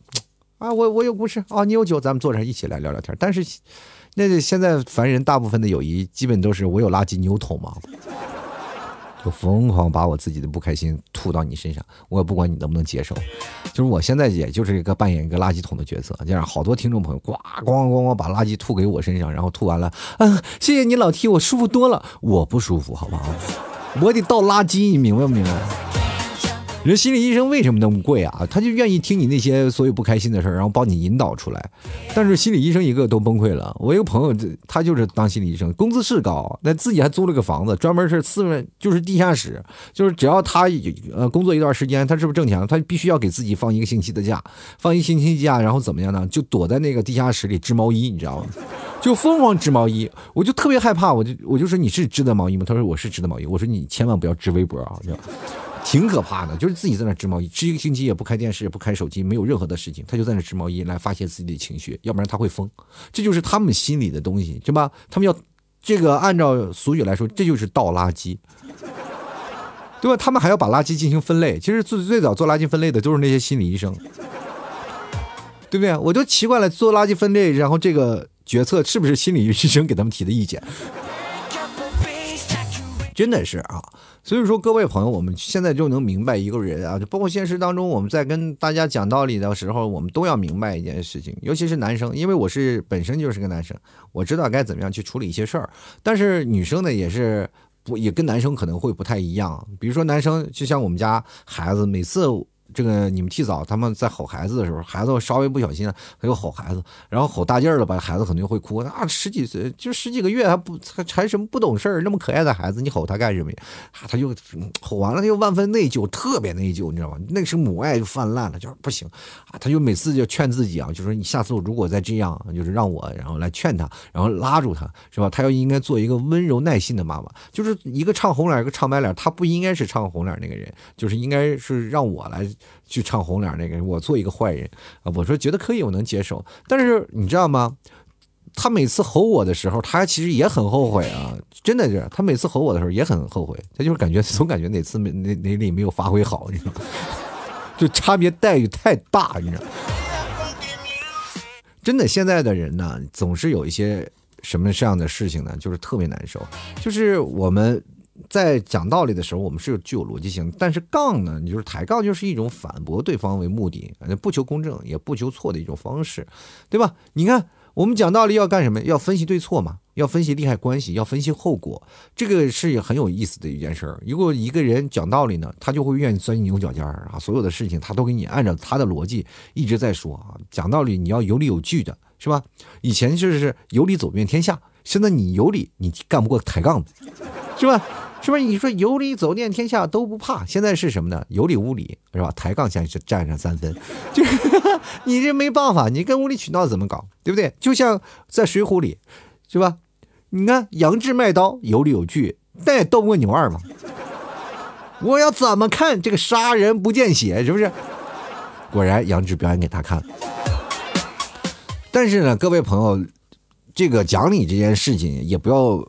啊，我我有故事啊，你有酒，咱们坐这儿一起来聊聊天。但是那现在凡人大部分的友谊，基本都是我有垃圾，你有桶吗？就疯狂把我自己的不开心吐到你身上，我也不管你能不能接受。就是我现在也就是一个扮演一个垃圾桶的角色，这样好多听众朋友呱咣咣咣把垃圾吐给我身上，然后吐完了，嗯，谢谢你老 T，，我舒服多了。我不舒服，好不好？我得倒垃圾，你明白不明白？人心理医生为什么那么贵啊？他就愿意听你那些所有不开心的事儿，然后帮你引导出来。但是心理医生一个都崩溃了。我一个朋友，他就是当心理医生，工资是高，那自己还租了个房子，专门是四面就是地下室，就是只要他呃工作一段时间，他是不是挣钱了？他必须要给自己放一个星期的假，放一星期假，然后怎么样呢？就躲在那个地下室里织毛衣，你知道吗？就疯狂织毛衣，我就特别害怕，我就我就说你是织的毛衣吗？他说我是织的毛衣。我说你千万不要织微博啊！挺可怕的，就是自己在那织毛衣，织一个星期也不开电视，也不开手机，没有任何的事情，他就在那织毛衣来发泄自己的情绪，要不然他会疯。这就是他们心里的东西，对吧？他们要这个按照俗语来说，这就是倒垃圾，对吧？他们还要把垃圾进行分类。其实最最早做垃圾分类的都是那些心理医生，对不对？我就奇怪了，做垃圾分类，然后这个决策是不是心理医生给他们提的意见？真的是啊。所以说，各位朋友，我们现在就能明白一个人啊，就包括现实当中，我们在跟大家讲道理的时候，我们都要明白一件事情，尤其是男生，因为我是本身就是个男生，我知道该怎么样去处理一些事儿。但是女生呢，也是不也跟男生可能会不太一样。比如说男生，就像我们家孩子，每次。这个你们替早，他们在吼孩子的时候，孩子稍微不小心，他就吼孩子，然后吼大劲儿了吧，孩子肯定会哭。啊，十几岁就十几个月，还不还还什么不懂事儿，那么可爱的孩子，你吼他干什么呀？啊，他就吼完了，他又万分内疚，特别内疚，你知道吗？那时候母爱就泛滥了，就是不行啊，他就每次就劝自己啊，就说你下次如果再这样，就是让我然后来劝他，然后拉住他，是吧？他要应该做一个温柔耐心的妈妈，就是一个唱红脸，一个唱白脸，他不应该是唱红脸那个人，就是应该是让我来。去唱红脸那个人，我做一个坏人啊！我说觉得可以，我能接受。但是你知道吗？他每次吼我的时候，他其实也很后悔啊！真的是，他每次吼我的时候也很后悔。他就是感觉总感觉哪次没哪哪里没有发挥好，你知道吗？就差别待遇太大，你知道？真的，现在的人呢，总是有一些什么这样的事情呢，就是特别难受。就是我们。在讲道理的时候，我们是有具有逻辑性，但是杠呢，你就是抬杠，就是一种反驳对方为目的，不求公正，也不求错的一种方式，对吧？你看，我们讲道理要干什么？要分析对错嘛，要分析利害关系，要分析后果，这个是很有意思的一件事儿。如果一个人讲道理呢，他就会愿意钻牛角尖儿啊，所有的事情他都给你按照他的逻辑一直在说啊。讲道理你要有理有据的，是吧？以前就是有理走遍天下，现在你有理，你干不过抬杠的，是吧？是不是你说有理走遍天下都不怕？现在是什么呢？有理无理是吧？抬杠先是占上三分，就是你这没办法，你跟无理取闹怎么搞？对不对？就像在水浒里，是吧？你看杨志卖刀有理有据，但也斗不过牛二嘛。我要怎么看这个杀人不见血？是不是？果然杨志表演给他看。但是呢，各位朋友，这个讲理这件事情也不要。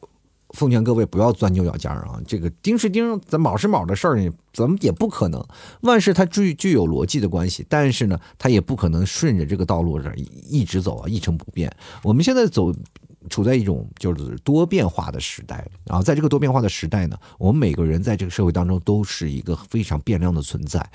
奉劝各位不要钻牛角尖儿啊！这个丁是丁，咱卯是卯的事儿呢，怎么也不可能。万事它具具有逻辑的关系，但是呢，它也不可能顺着这个道路上一直走啊，一成不变。我们现在走，处在一种就是多变化的时代，然后在这个多变化的时代呢，我们每个人在这个社会当中都是一个非常变量的存在。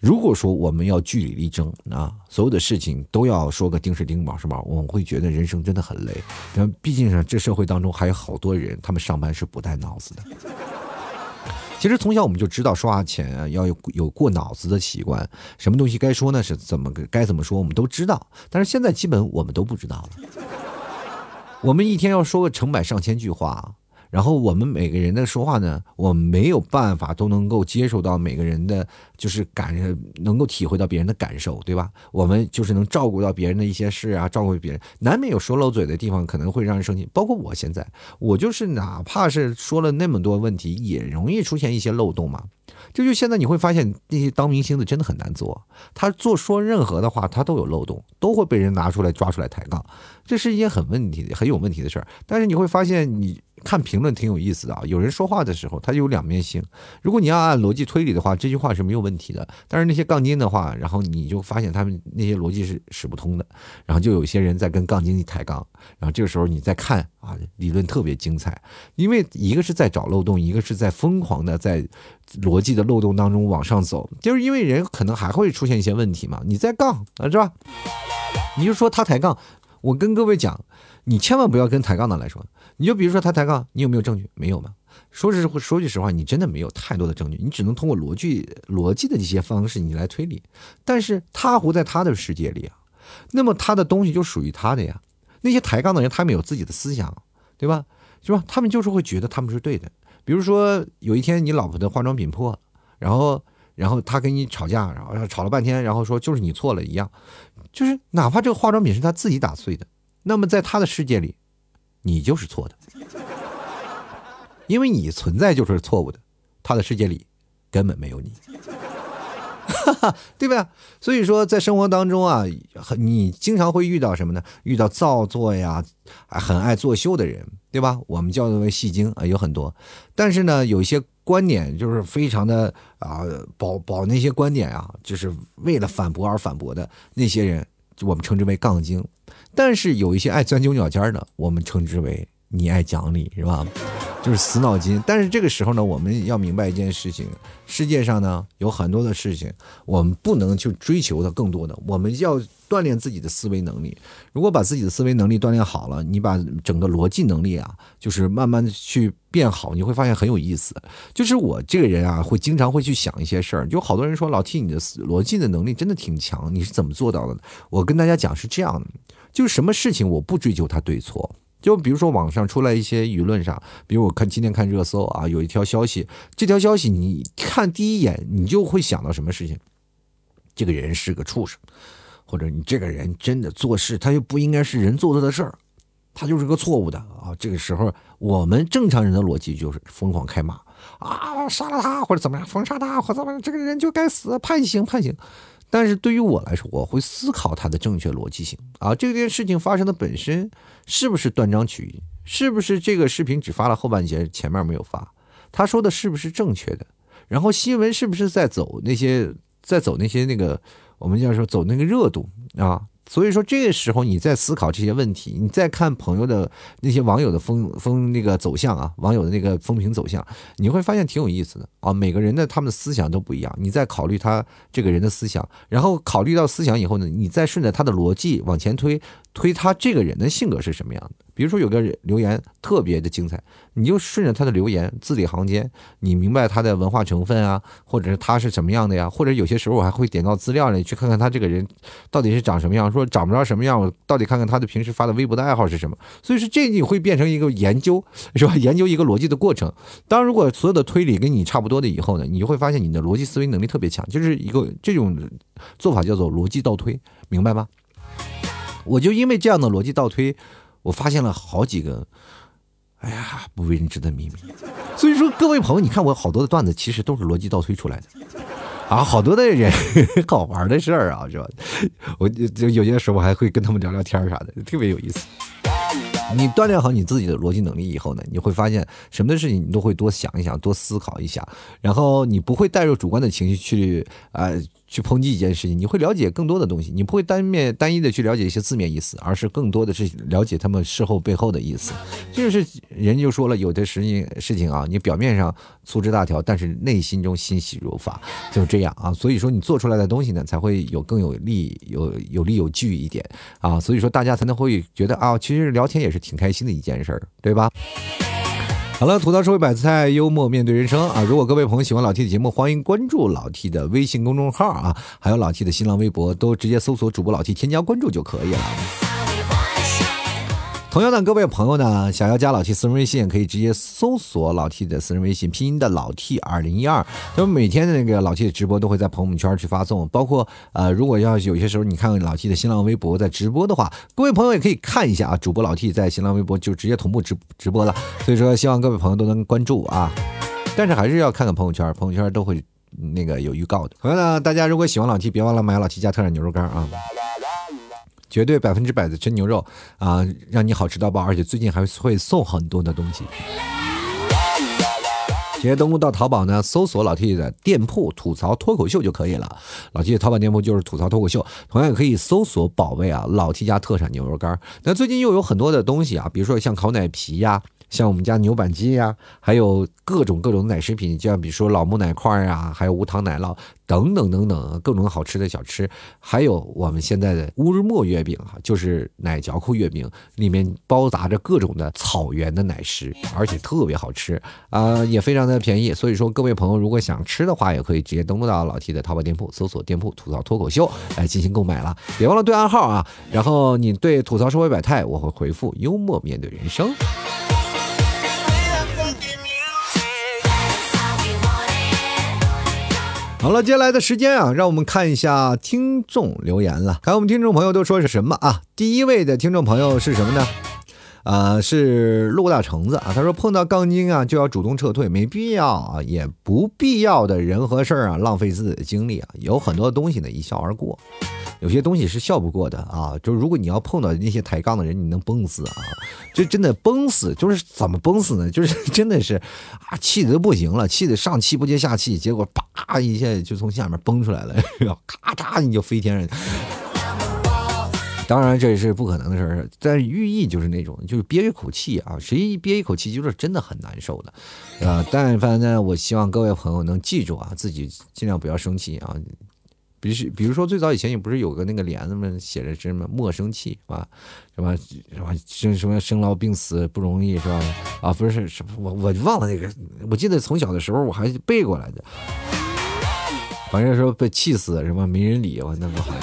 如果说我们要据理力争啊，所有的事情都要说个丁是丁，卯是卯，我们会觉得人生真的很累。因为毕竟呢，这社会当中还有好多人，他们上班是不带脑子的。其实从小我们就知道说话前要有有过脑子的习惯，什么东西该说呢？是怎么该怎么说？我们都知道。但是现在基本我们都不知道了。我们一天要说个成百上千句话。然后我们每个人的说话呢，我没有办法都能够接受到每个人的，就是感能够体会到别人的感受，对吧？我们就是能照顾到别人的一些事啊，照顾别人，难免有说漏嘴的地方，可能会让人生气。包括我现在，我就是哪怕是说了那么多问题，也容易出现一些漏洞嘛。就就现在你会发现，那些当明星的真的很难做，他做说任何的话，他都有漏洞，都会被人拿出来抓出来抬杠，这是一件很问题的、很有问题的事儿。但是你会发现你。看评论挺有意思的啊，有人说话的时候他有两面性。如果你要按逻辑推理的话，这句话是没有问题的。但是那些杠精的话，然后你就发现他们那些逻辑是使不通的。然后就有些人在跟杠精抬杠，然后这个时候你再看啊，理论特别精彩，因为一个是在找漏洞，一个是在疯狂的在逻辑的漏洞当中往上走。就是因为人可能还会出现一些问题嘛，你在杠啊是吧？你就说他抬杠。我跟各位讲，你千万不要跟抬杠的来说，你就比如说他抬杠，你有没有证据？没有吗？说实说句实话，你真的没有太多的证据，你只能通过逻辑逻辑的这些方式你来推理。但是他活在他的世界里啊，那么他的东西就属于他的呀。那些抬杠的人，他们有自己的思想，对吧？是吧？他们就是会觉得他们是对的。比如说有一天你老婆的化妆品破了，然后然后他跟你吵架，然后吵了半天，然后说就是你错了一样，就是哪怕这个化妆品是他自己打碎的，那么在他的世界里，你就是错的。因为你存在就是错误的，他的世界里根本没有你，对吧？所以说，在生活当中啊，你经常会遇到什么呢？遇到造作呀，很爱作秀的人，对吧？我们叫做戏精啊，有很多。但是呢，有一些观点就是非常的啊，保保那些观点啊，就是为了反驳而反驳的那些人，我们称之为杠精。但是有一些爱钻牛角尖的，我们称之为你爱讲理，是吧？就是死脑筋，但是这个时候呢，我们要明白一件事情：世界上呢有很多的事情，我们不能去追求的更多的，我们要锻炼自己的思维能力。如果把自己的思维能力锻炼好了，你把整个逻辑能力啊，就是慢慢的去变好，你会发现很有意思。就是我这个人啊，会经常会去想一些事儿。就好多人说老 T 你的逻辑的能力真的挺强，你是怎么做到的？我跟大家讲是这样的，就什么事情我不追究他对错。就比如说网上出来一些舆论上，比如我看今天看热搜啊，有一条消息，这条消息你看第一眼你就会想到什么事情？这个人是个畜生，或者你这个人真的做事他就不应该是人做错的事儿，他就是个错误的啊。这个时候我们正常人的逻辑就是疯狂开骂啊，杀了他或者怎么样，封杀他或者怎么样，这个人就该死，判刑判刑。但是对于我来说，我会思考它的正确逻辑性啊，这件事情发生的本身是不是断章取义？是不是这个视频只发了后半截，前面没有发？他说的是不是正确的？然后新闻是不是在走那些在走那些那个我们叫说走那个热度啊？所以说这个时候你在思考这些问题，你再看朋友的那些网友的风风那个走向啊，网友的那个风评走向，你会发现挺有意思的啊。每个人的他们的思想都不一样，你在考虑他这个人的思想，然后考虑到思想以后呢，你再顺着他的逻辑往前推，推他这个人的性格是什么样的。比如说有个人留言特别的精彩，你就顺着他的留言字里行间，你明白他的文化成分啊，或者是他是什么样的呀？或者有些时候我还会点到资料里去看看他这个人到底是长什么样。说长不着什么样，我到底看看他的平时发的微博的爱好是什么。所以说这你会变成一个研究，是吧？研究一个逻辑的过程。当如果所有的推理跟你差不多的以后呢，你就会发现你的逻辑思维能力特别强，就是一个这种做法叫做逻辑倒推，明白吗？我就因为这样的逻辑倒推。我发现了好几个，哎呀，不为人知的秘密。所以说，各位朋友，你看我好多的段子，其实都是逻辑倒推出来的啊，好多的人好玩的事儿啊，是吧？我就有些时候还会跟他们聊聊天啥的，特别有意思。你锻炼好你自己的逻辑能力以后呢，你会发现什么事情你都会多想一想，多思考一下，然后你不会带入主观的情绪去啊。去抨击一件事情，你会了解更多的东西，你不会单面单一的去了解一些字面意思，而是更多的是了解他们事后背后的意思。就是人就说了，有的事情事情啊，你表面上粗枝大条，但是内心中欣喜若发，就是这样啊。所以说你做出来的东西呢，才会有更有利有有利有据一点啊。所以说大家才能会觉得啊，其实聊天也是挺开心的一件事儿，对吧？好了，吐槽社会百态，幽默面对人生啊！如果各位朋友喜欢老 T 的节目，欢迎关注老 T 的微信公众号啊，还有老 T 的新浪微博，都直接搜索主播老 T 添加关注就可以了。同样的，各位朋友呢，想要加老 T 私人微信，可以直接搜索老 T 的私人微信，拼音的老 T 二零一二。那么每天的那个老 T 的直播都会在朋友圈去发送，包括呃，如果要有些时候你看老 T 的新浪微博在直播的话，各位朋友也可以看一下啊，主播老 T 在新浪微博就直接同步直直播了。所以说，希望各位朋友都能关注啊，但是还是要看看朋友圈，朋友圈都会那个有预告的。同样呢，大家如果喜欢老 T，别忘了买老 T 家特产牛肉干啊。绝对百分之百的真牛肉啊，让你好吃到爆！而且最近还会送很多的东西。直接登录到淘宝呢，搜索老 T 的店铺“吐槽脱口秀”就可以了。老 T 的淘宝店铺就是“吐槽脱口秀”，同样也可以搜索宝贝啊，老 T 家特产牛肉干。那最近又有很多的东西啊，比如说像烤奶皮呀。像我们家牛板筋呀，还有各种各种奶食品，就像比如说老木奶块呀，还有无糖奶酪等等等等各种好吃的小吃，还有我们现在的乌日莫月饼哈，就是奶嚼扣月饼，里面包杂着各种的草原的奶食，而且特别好吃啊，也非常的便宜。所以说，各位朋友如果想吃的话，也可以直接登录到老 T 的淘宝店铺，搜索店铺吐槽脱口秀来进行购买了。别忘了对暗号啊，然后你对吐槽社会百态，我会回复幽默面对人生。好了，接下来的时间啊，让我们看一下听众留言了。看我们听众朋友都说是什么啊？第一位的听众朋友是什么呢？啊，是陆大橙子啊。他说碰到杠精啊，就要主动撤退，没必要啊，也不必要的人和事儿啊，浪费自己的精力啊。有很多东西呢，一笑而过。有些东西是笑不过的啊，就是如果你要碰到那些抬杠的人，你能崩死啊！就真的崩死，就是怎么崩死呢？就是真的是啊，气的都不行了，气的上气不接下气，结果啪一下就从下面崩出来了，咔嚓你就飞天上。当然这也是不可能的事儿，但是寓意就是那种，就是憋一口气啊，谁一憋一口气就是真的很难受的，啊！但凡呢，我希望各位朋友能记住啊，自己尽量不要生气啊。比如，比如说，最早以前也不是有个那个帘子嘛？写着什么“莫生气”是吧？什么什么生什么生老病死不容易是吧？啊，不是什么我我忘了那个，我记得从小的时候我还背过来的。反正说被气死什么没人理我，那不好像。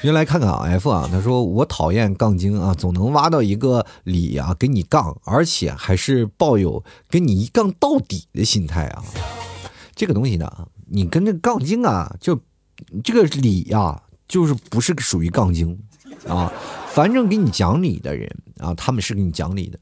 先来看看啊，F 啊，他说我讨厌杠精啊，总能挖到一个理啊跟你杠，而且还是抱有跟你一杠到底的心态啊。这个东西呢，你跟这个杠精啊，就这个理呀，就是不是属于杠精啊。反正给你讲理的人啊，他们是给你讲理的；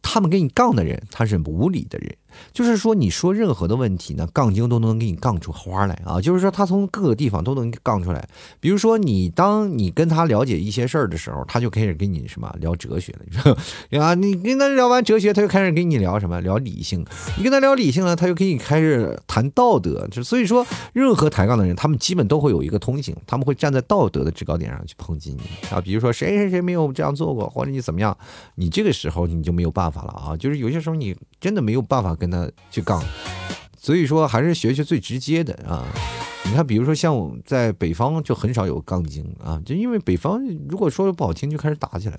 他们给你杠的人，他是无理的人。就是说，你说任何的问题呢，杠精都能给你杠出花来啊！就是说，他从各个地方都能杠出来。比如说，你当你跟他了解一些事儿的时候，他就开始跟你什么聊哲学了，你 说啊？你跟他聊完哲学，他就开始跟你聊什么？聊理性。你跟他聊理性了，他就跟你开始谈道德。就所以说，任何抬杠的人，他们基本都会有一个通性，他们会站在道德的制高点上去抨击你啊。比如说，谁谁谁没有这样做过，或者你怎么样，你这个时候你就没有办法了啊！就是有些时候你真的没有办法跟。他去杠，所以说还是学学最直接的啊。你看，比如说像我在北方就很少有杠精啊，就因为北方如果说的不好听，就开始打起来，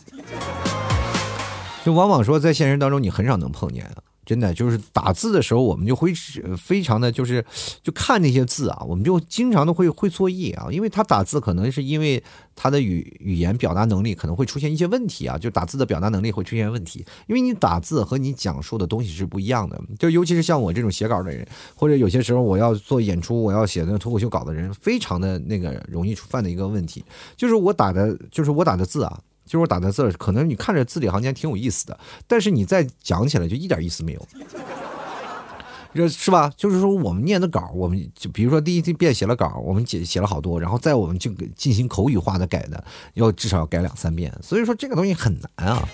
就往往说在现实当中你很少能碰见啊。真的就是打字的时候，我们就会非常的就是就看那些字啊，我们就经常的会会作业啊，因为他打字可能是因为他的语语言表达能力可能会出现一些问题啊，就打字的表达能力会出现问题，因为你打字和你讲述的东西是不一样的，就尤其是像我这种写稿的人，或者有些时候我要做演出，我要写那脱口秀稿的人，非常的那个容易犯的一个问题，就是我打的，就是我打的字啊。就是我打的字，可能你看着字里行间挺有意思的，但是你再讲起来就一点意思没有，这是吧？就是说我们念的稿，我们就比如说第一遍写了稿，我们写写了好多，然后再我们就进行口语化的改的，要至少要改两三遍，所以说这个东西很难啊。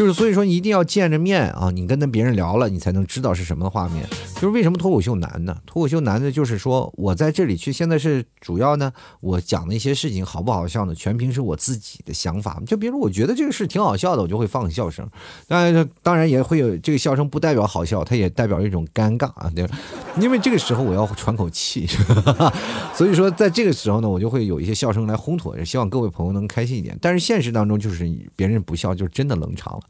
就是所以说，你一定要见着面啊，你跟那别人聊了，你才能知道是什么画面。就是为什么脱口秀难呢？脱口秀难的就是说我在这里去，现在是主要呢，我讲的一些事情好不好笑呢，全凭是我自己的想法。就比如我觉得这个事挺好笑的，我就会放笑声。当然，当然也会有这个笑声不代表好笑，它也代表一种尴尬啊。对，因为这个时候我要喘口气，所以说在这个时候呢，我就会有一些笑声来烘托，也希望各位朋友能开心一点。但是现实当中就是别人不笑，就真的冷场了。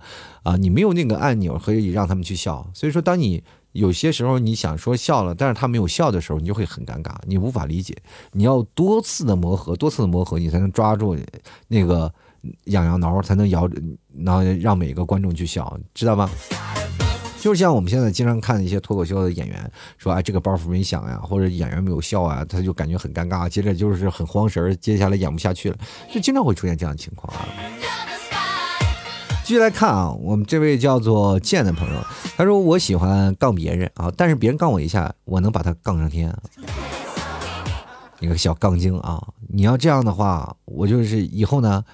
啊，你没有那个按钮可以让他们去笑，所以说，当你有些时候你想说笑了，但是他没有笑的时候，你就会很尴尬，你无法理解，你要多次的磨合，多次的磨合，你才能抓住那个痒痒挠，才能摇，然后让每个观众去笑，知道吗？就像我们现在经常看一些脱口秀的演员说，哎，这个包袱没响呀，或者演员没有笑啊，他就感觉很尴尬，接着就是很慌神，接下来演不下去了，就经常会出现这样的情况啊。继续来看啊，我们这位叫做剑的朋友，他说我喜欢杠别人啊，但是别人杠我一下，我能把他杠上天。你个小杠精啊！你要这样的话，我就是以后呢，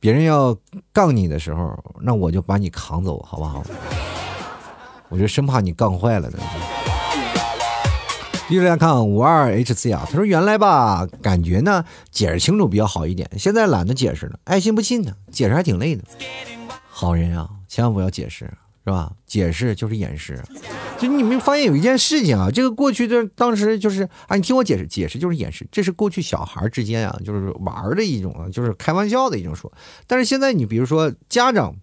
别人要杠你的时候，那我就把你扛走，好不好？我就生怕你杠坏了呢。继续来看五二 HC 啊，他说原来吧，感觉呢解释清楚比较好一点，现在懒得解释了，爱信不信呢，解释还挺累的。好人啊，千万不要解释。是吧？解释就是掩饰，就你们发现有一件事情啊，这个过去的当时就是啊，你听我解释，解释就是掩饰，这是过去小孩之间啊，就是玩的一种啊，就是开玩笑的一种说。但是现在你比如说家长、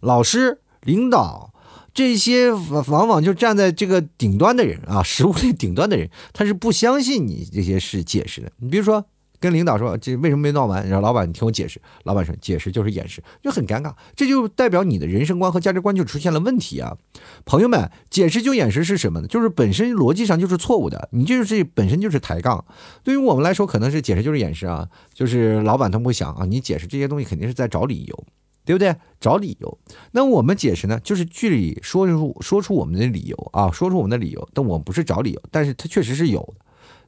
老师、领导这些，往往就站在这个顶端的人啊，食物链顶端的人，他是不相信你这些事解释的。你比如说。跟领导说这为什么没闹完？然后老板，你听我解释。老板说解释就是掩饰，就很尴尬。这就代表你的人生观和价值观就出现了问题啊！朋友们，解释就掩饰是什么呢？就是本身逻辑上就是错误的，你就是本身就是抬杠。对于我们来说，可能是解释就是掩饰啊。就是老板他们会想啊，你解释这些东西肯定是在找理由，对不对？找理由。那我们解释呢，就是据理说出说出我们的理由啊，说出我们的理由。但我们不是找理由，但是他确实是有的，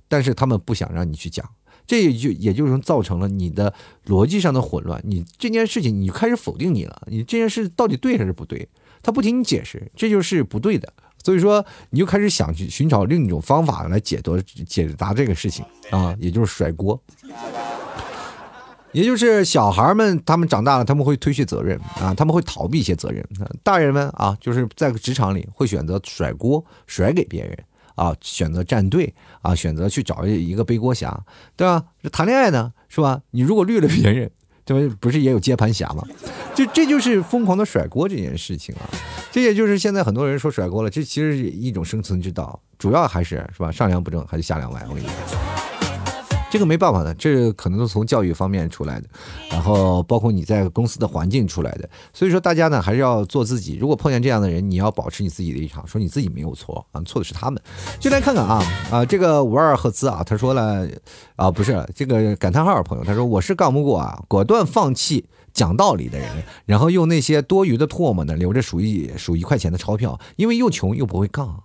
但是他们不想让你去讲。这也就也就是造成了你的逻辑上的混乱，你这件事情你就开始否定你了，你这件事到底对还是不对？他不听你解释，这就是不对的。所以说，你就开始想去寻找另一种方法来解读解答这个事情啊，也就是甩锅，也就是小孩们他们长大了，他们会推卸责任啊，他们会逃避一些责任。大人们啊，就是在职场里会选择甩锅甩给别人。啊，选择站队啊，选择去找一个背锅侠，对吧？这谈恋爱呢，是吧？你如果绿了别人，对吧？不是也有接盘侠吗？就这就是疯狂的甩锅这件事情啊！这也就是现在很多人说甩锅了，这其实是一种生存之道，主要还是是吧？上梁不正还是下梁歪，我跟你说。这个没办法的，这可能都从教育方面出来的，然后包括你在公司的环境出来的，所以说大家呢还是要做自己。如果碰见这样的人，你要保持你自己的立场，说你自己没有错啊，错的是他们。就来看看啊啊，这个五二赫兹啊，他说了啊，不是这个感叹号朋友，他说我是杠不过啊，果断放弃讲道理的人，然后用那些多余的唾沫呢留着数一数一块钱的钞票，因为又穷又不会杠。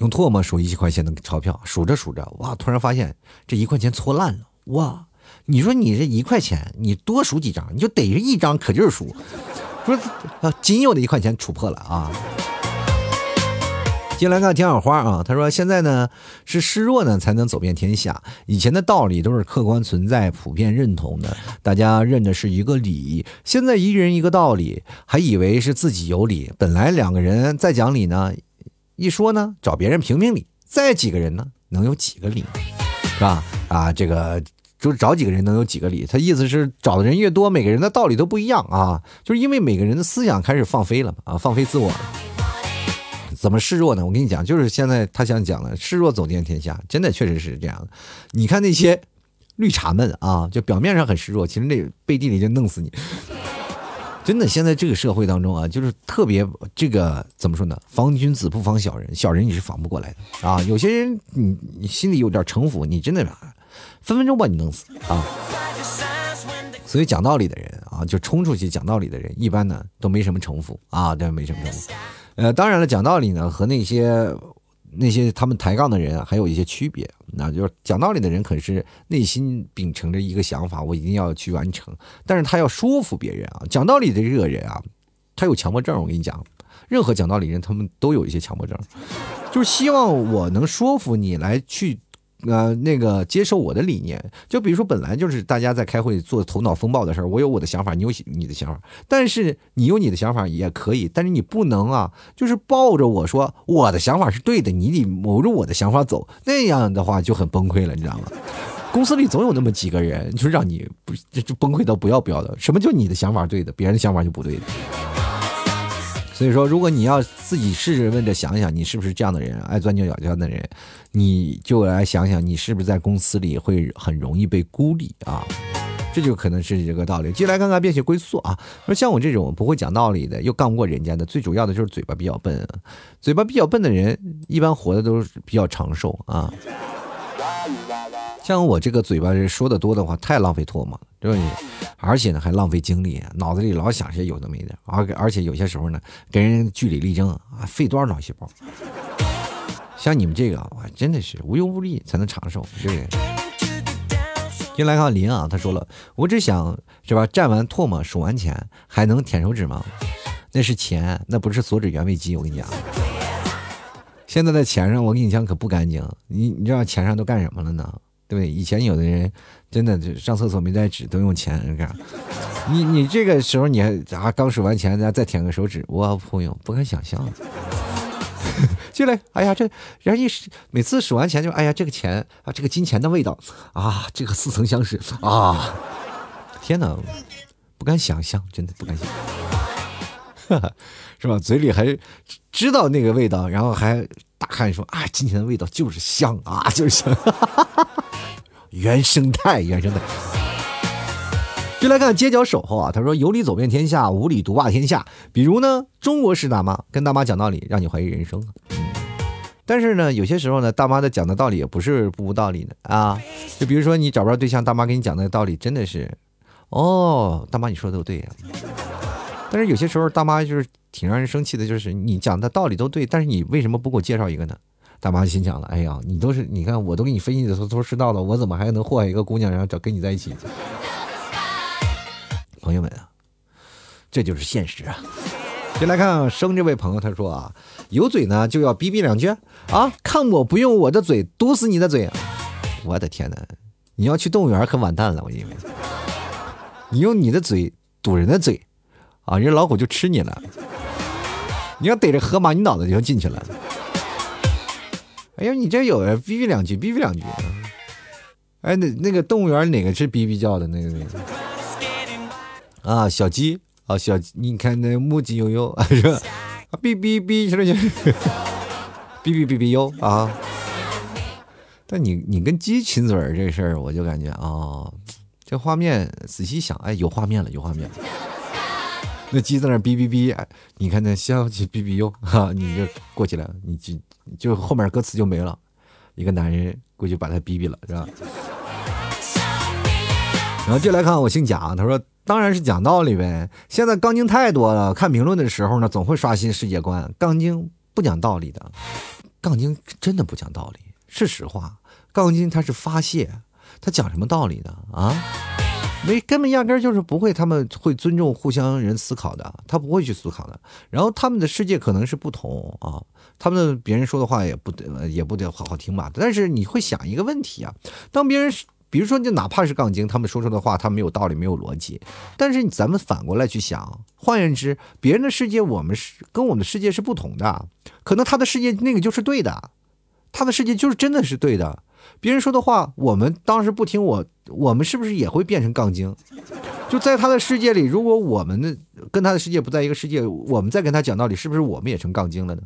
用唾沫数一块钱的钞票，数着数着，哇！突然发现这一块钱搓烂了，哇！你说你这一块钱，你多数几张，你就逮着一张可劲儿数，说啊，仅有的一块钱杵破了啊！进来看田小花啊，他说现在呢是示弱呢才能走遍天下，以前的道理都是客观存在、普遍认同的，大家认的是一个理，现在一人一个道理，还以为是自己有理，本来两个人在讲理呢。一说呢，找别人评评理，再几个人呢，能有几个理，是吧？啊，这个就是找几个人能有几个理？他意思是找的人越多，每个人的道理都不一样啊，就是因为每个人的思想开始放飞了嘛，啊，放飞自我了。怎么示弱呢？我跟你讲，就是现在他想讲的，示弱走遍天下，真的确实是这样的。你看那些绿茶们啊，就表面上很示弱，其实那背地里就弄死你。真的，现在这个社会当中啊，就是特别这个怎么说呢？防君子不防小人，小人你是防不过来的啊。有些人你你心里有点城府，你真的分分钟把你弄死啊。所以讲道理的人啊，就冲出去讲道理的人，一般呢都没什么城府啊，都没什么城府。呃，当然了，讲道理呢和那些。那些他们抬杠的人啊，还有一些区别，那就是讲道理的人，可是内心秉承着一个想法，我一定要去完成，但是他要说服别人啊。讲道理的这个人啊，他有强迫症，我跟你讲，任何讲道理人，他们都有一些强迫症，就是希望我能说服你来去。呃，那个接受我的理念，就比如说，本来就是大家在开会做头脑风暴的事儿，我有我的想法，你有你的想法，但是你有你的想法也可以，但是你不能啊，就是抱着我说我的想法是对的，你得谋着我的想法走，那样的话就很崩溃了，你知道吗？公司里总有那么几个人，就让你不就崩溃到不要不要的。什么叫你的想法对的，别人的想法就不对的？所以说，如果你要自己试着问着想想，你是不是这样的人，爱钻牛角尖的人，你就来想想，你是不是在公司里会很容易被孤立啊？这就可能是这个道理。接下来看看变形归宿啊，说像我这种不会讲道理的，又干不过人家的，最主要的就是嘴巴比较笨。嘴巴比较笨的人，一般活的都是比较长寿啊。像我这个嘴巴说的多的话，太浪费唾沫了，对不对？而且呢，还浪费精力，脑子里老想些有的没的，而而且有些时候呢，跟人据理力争啊，费多少脑细胞？像你们这个，哇，真的是无忧无虑才能长寿，对不对？进来看林啊，他说了，我只想是吧，蘸完唾沫数完钱，还能舔手指吗？那是钱，那不是锁指原味鸡，我跟你讲。现在的钱上，我跟你讲可不干净。你你知道钱上都干什么了呢？对？以前有的人真的就上厕所没带纸，都用钱干。你你这个时候你还啊刚数完钱，再再舔个手指，我朋友不敢想象。进来，哎呀，这人一每次数完钱就哎呀，这个钱啊，这个金钱的味道啊，这个似曾相识啊！天哪，不敢想象，真的不敢想象，是吧？嘴里还知道那个味道，然后还大喊说啊，金钱的味道就是香啊，就是香，原生态，原生态。就来看街角守候啊，他说有理走遍天下，无理独霸天下。比如呢，中国式大妈跟大妈讲道理，让你怀疑人生。嗯但是呢，有些时候呢，大妈的讲的道理也不是不无道理的啊。就比如说你找不着对象，大妈给你讲的道理真的是，哦，大妈你说的都对呀。但是有些时候大妈就是挺让人生气的，就是你讲的道理都对，但是你为什么不给我介绍一个呢？大妈心想了，哎呀，你都是你看我都给你分析的头头是道的，我怎么还能祸害一个姑娘，然后找跟你在一起？朋友们啊，这就是现实啊。先来看生这位朋友，他说啊，有嘴呢就要逼逼两句啊，看我不用我的嘴堵死你的嘴！我的天哪，你要去动物园可完蛋了，我以为你用你的嘴堵人的嘴啊，人老虎就吃你了。你要逮着河马，你脑子就要进去了。哎呦，你这有逼逼两句，逼逼两句。哎，那那个动物园哪个是逼逼叫的那个啊？小鸡。啊，小鸡你看那木鸡悠悠是吧？啊，哔哔哔，是不是？哔哔哔哔悠啊！但你你跟鸡亲嘴儿这事儿，我就感觉啊，这画面仔细想，哎，有画面了，有画面了。那鸡在那哔哔哔，你看那小鸡哔哔 悠哈，你就过去了，你就就后面歌词就没了，一个男人过去把他逼逼了，是吧？然后就来看，我姓贾，他说。当然是讲道理呗。现在杠精太多了，看评论的时候呢，总会刷新世界观。杠精不讲道理的，杠精真的不讲道理，是实话。杠精他是发泄，他讲什么道理呢？啊，没根本压根就是不会，他们会尊重互相人思考的，他不会去思考的。然后他们的世界可能是不同啊，他们的别人说的话也不得也不得好好听吧。但是你会想一个问题啊，当别人。比如说，就哪怕是杠精，他们说出的话，他没有道理，没有逻辑。但是咱们反过来去想，换言之，别人的世界，我们是跟我们的世界是不同的。可能他的世界那个就是对的，他的世界就是真的是对的。别人说的话，我们当时不听，我我们是不是也会变成杠精？就在他的世界里，如果我们的跟他的世界不在一个世界，我们再跟他讲道理，是不是我们也成杠精了呢？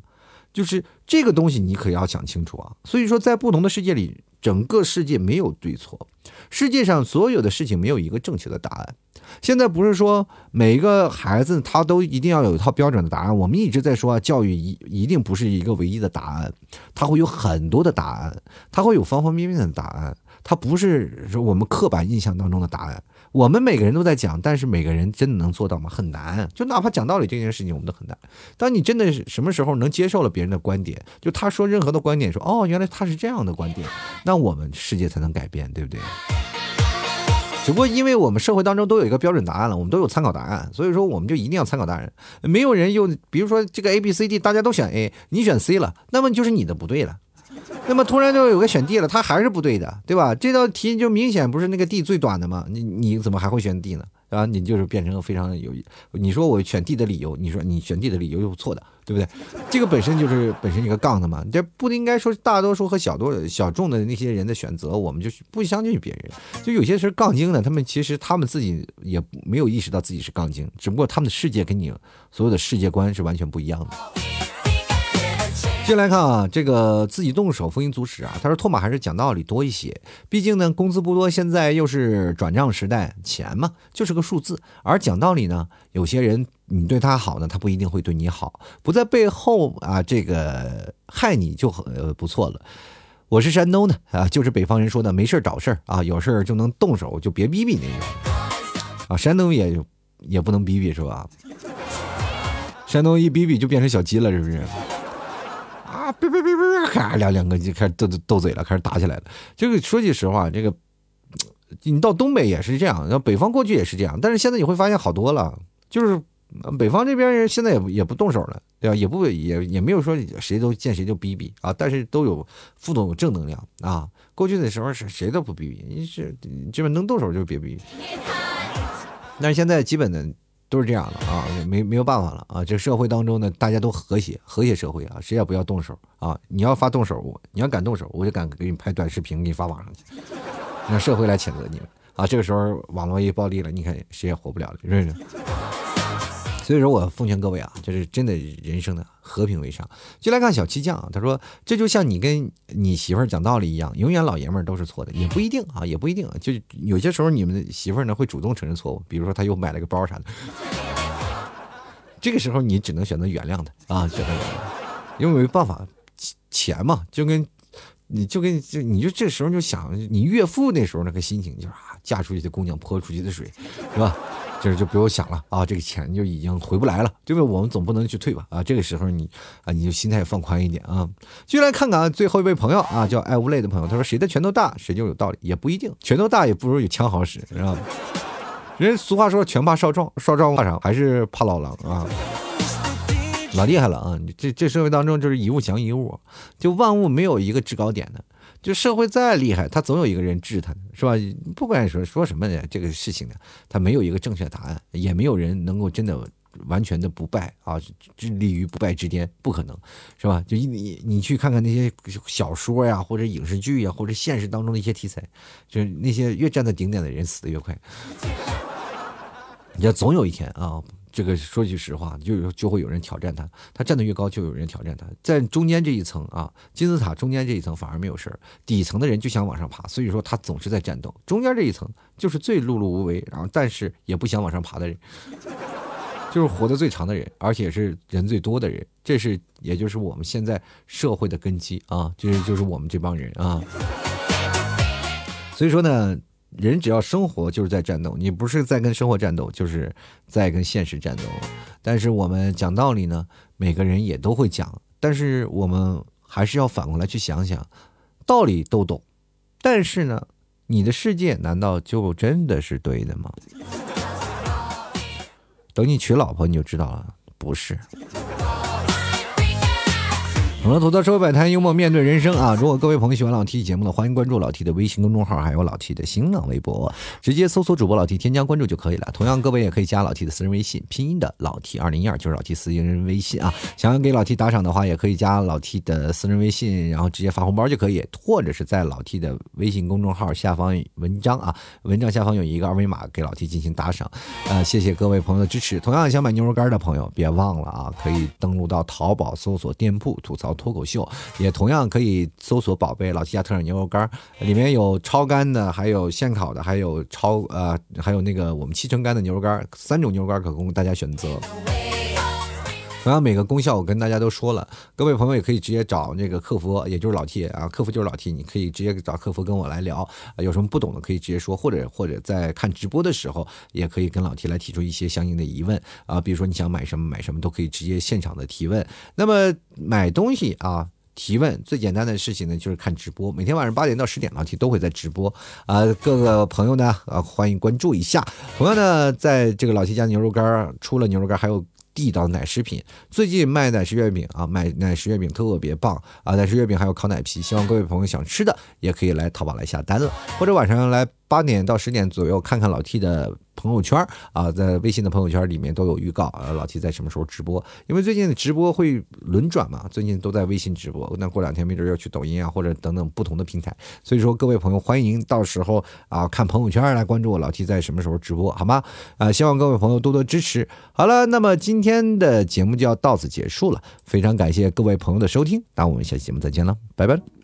就是这个东西，你可要想清楚啊。所以说，在不同的世界里。整个世界没有对错，世界上所有的事情没有一个正确的答案。现在不是说每一个孩子他都一定要有一套标准的答案。我们一直在说，教育一一定不是一个唯一的答案，它会有很多的答案，它会有方方面面的答案，它不是说我们刻板印象当中的答案。我们每个人都在讲，但是每个人真的能做到吗？很难。就哪怕讲道理这件事情，我们都很难。当你真的是什么时候能接受了别人的观点，就他说任何的观点，说哦，原来他是这样的观点，那我们世界才能改变，对不对？只不过因为我们社会当中都有一个标准答案了，我们都有参考答案，所以说我们就一定要参考答案。没有人用，比如说这个 A B C D，大家都选 A，你选 C 了，那么就是你的不对了。那么突然就有个选 D 了，他还是不对的，对吧？这道题就明显不是那个 D 最短的嘛？你你怎么还会选 D 呢？啊，你就是变成非常有，你说我选 D 的理由，你说你选 D 的理由又错的，对不对？这个本身就是本身一个杠的嘛，这不应该说大多数和小多小众的那些人的选择，我们就不相信别人。就有些时候杠精呢，他们其实他们自己也没有意识到自己是杠精，只不过他们的世界跟你所有的世界观是完全不一样的。进来看啊，这个自己动手丰衣足食啊。他说：“托马还是讲道理多一些，毕竟呢，工资不多，现在又是转账时代，钱嘛就是个数字。而讲道理呢，有些人你对他好呢，他不一定会对你好，不在背后啊这个害你就很不错了。我是山东的啊，就是北方人说的没事找事儿啊，有事儿就能动手，就别逼逼那种啊。山东也也不能逼逼是吧？山东一逼逼就变成小鸡了，是不是？”啊，别别别别别！哈，两两个就开始斗斗斗嘴了，开始打起来了。这个说句实话，这个你到东北也是这样，然后北方过去也是这样，但是现在你会发现好多了，就是北方这边人现在也也不动手了，对吧？也不也也没有说谁都见谁就逼逼啊，但是都有负动正能量啊。过去的时候是谁都不逼逼，你是基本能动手就别逼。但是现在基本的都是这样的啊，没没有办法了啊。这社会当中呢，大家都和谐，和谐社会啊，谁也不要动手啊。你要发动手，我你要敢动手，我就敢给你拍短视频，给你发网上去，让社会来谴责你啊。这个时候网络一暴力了，你看谁也活不了了，是不是？所以说我奉劝各位啊，就是真的人生的和平为上。就来看小七酱啊，他说这就像你跟你媳妇儿讲道理一样，永远老爷们儿都是错的，也不一定啊，也不一定。就有些时候你们的媳妇儿呢会主动承认错误，比如说他又买了个包啥的，这个时候你只能选择原谅他啊，选择原谅，因为没办法，钱嘛，就跟你就跟就你就这时候就想你岳父那时候那个心情就是啊，嫁出去的姑娘泼出去的水，是吧？这就不用想了啊，这个钱就已经回不来了，对吧？我们总不能去退吧？啊，这个时候你啊，你就心态放宽一点啊。就来看看啊，最后一位朋友啊，叫爱无泪的朋友，他说：“谁的拳头大，谁就有道理，也不一定，拳头大也不如有枪好使，知道吗？人俗话说，拳怕少壮，少壮怕啥，还是怕老狼啊。老厉害了啊！这这社会当中就是一物降一物，就万物没有一个制高点的。”就社会再厉害，他总有一个人治他，是吧？不管说说什么呢，这个事情呢，他没有一个正确答案，也没有人能够真的完全的不败啊，致立于不败之巅，不可能，是吧？就你你去看看那些小说呀，或者影视剧呀，或者现实当中的一些题材，就是那些越站在顶点的人死的越快，你知道总有一天啊。这个说句实话，就就会有人挑战他，他站得越高，就有人挑战他。在中间这一层啊，金字塔中间这一层反而没有事儿，底层的人就想往上爬，所以说他总是在战斗。中间这一层就是最碌碌无为，然后但是也不想往上爬的人，就是活得最长的人，而且是人最多的人。这是也就是我们现在社会的根基啊，就是就是我们这帮人啊。所以说呢。人只要生活就是在战斗，你不是在跟生活战斗，就是在跟现实战斗。但是我们讲道理呢，每个人也都会讲，但是我们还是要反过来去想想，道理都懂，但是呢，你的世界难道就真的是对的吗？等你娶老婆你就知道了，不是。我们吐槽社会百态，幽默面对人生啊！如果各位朋友喜欢老 T 节目的，欢迎关注老 T 的微信公众号，还有老 T 的新浪微博，直接搜索主播老 T 添加关注就可以了。同样，各位也可以加老 T 的私人微信，拼音的老 T 二零一二就是老 T 私人微信啊。想要给老 T 打赏的话，也可以加老 T 的私人微信，然后直接发红包就可以，或者是在老 T 的微信公众号下方文章啊，文章下方有一个二维码给老 T 进行打赏。呃，谢谢各位朋友的支持。同样想买牛肉干的朋友，别忘了啊，可以登录到淘宝搜索店铺吐槽脱口秀。也同样可以搜索“宝贝老七家特产牛肉干”，里面有超干的，还有现烤的，还有超呃，还有那个我们七成干的牛肉干，三种牛肉干可供大家选择。同样，每个功效我跟大家都说了，各位朋友也可以直接找那个客服，也就是老 T 啊，客服就是老 T，你可以直接找客服跟我来聊，有什么不懂的可以直接说，或者或者在看直播的时候也可以跟老 T 来提出一些相应的疑问啊，比如说你想买什么买什么都可以直接现场的提问。那么买东西啊。提问最简单的事情呢，就是看直播。每天晚上八点到十点，老 T 都会在直播。啊，各个朋友呢，啊，欢迎关注一下。同样呢，在这个老 T 家牛肉干，除了牛肉干，还有地道奶食品。最近卖奶食月饼啊，买奶食月饼特别棒啊！奶食月饼还有烤奶皮，希望各位朋友想吃的也可以来淘宝来下单了，或者晚上来八点到十点左右看看老 T 的。朋友圈啊，在微信的朋友圈里面都有预告啊，老 T 在什么时候直播？因为最近的直播会轮转嘛，最近都在微信直播，那过两天没准要去抖音啊，或者等等不同的平台。所以说，各位朋友，欢迎到时候啊看朋友圈来关注我老 T 在什么时候直播，好吗？啊，希望各位朋友多多支持。好了，那么今天的节目就要到此结束了，非常感谢各位朋友的收听，那我们下期节目再见了，拜拜。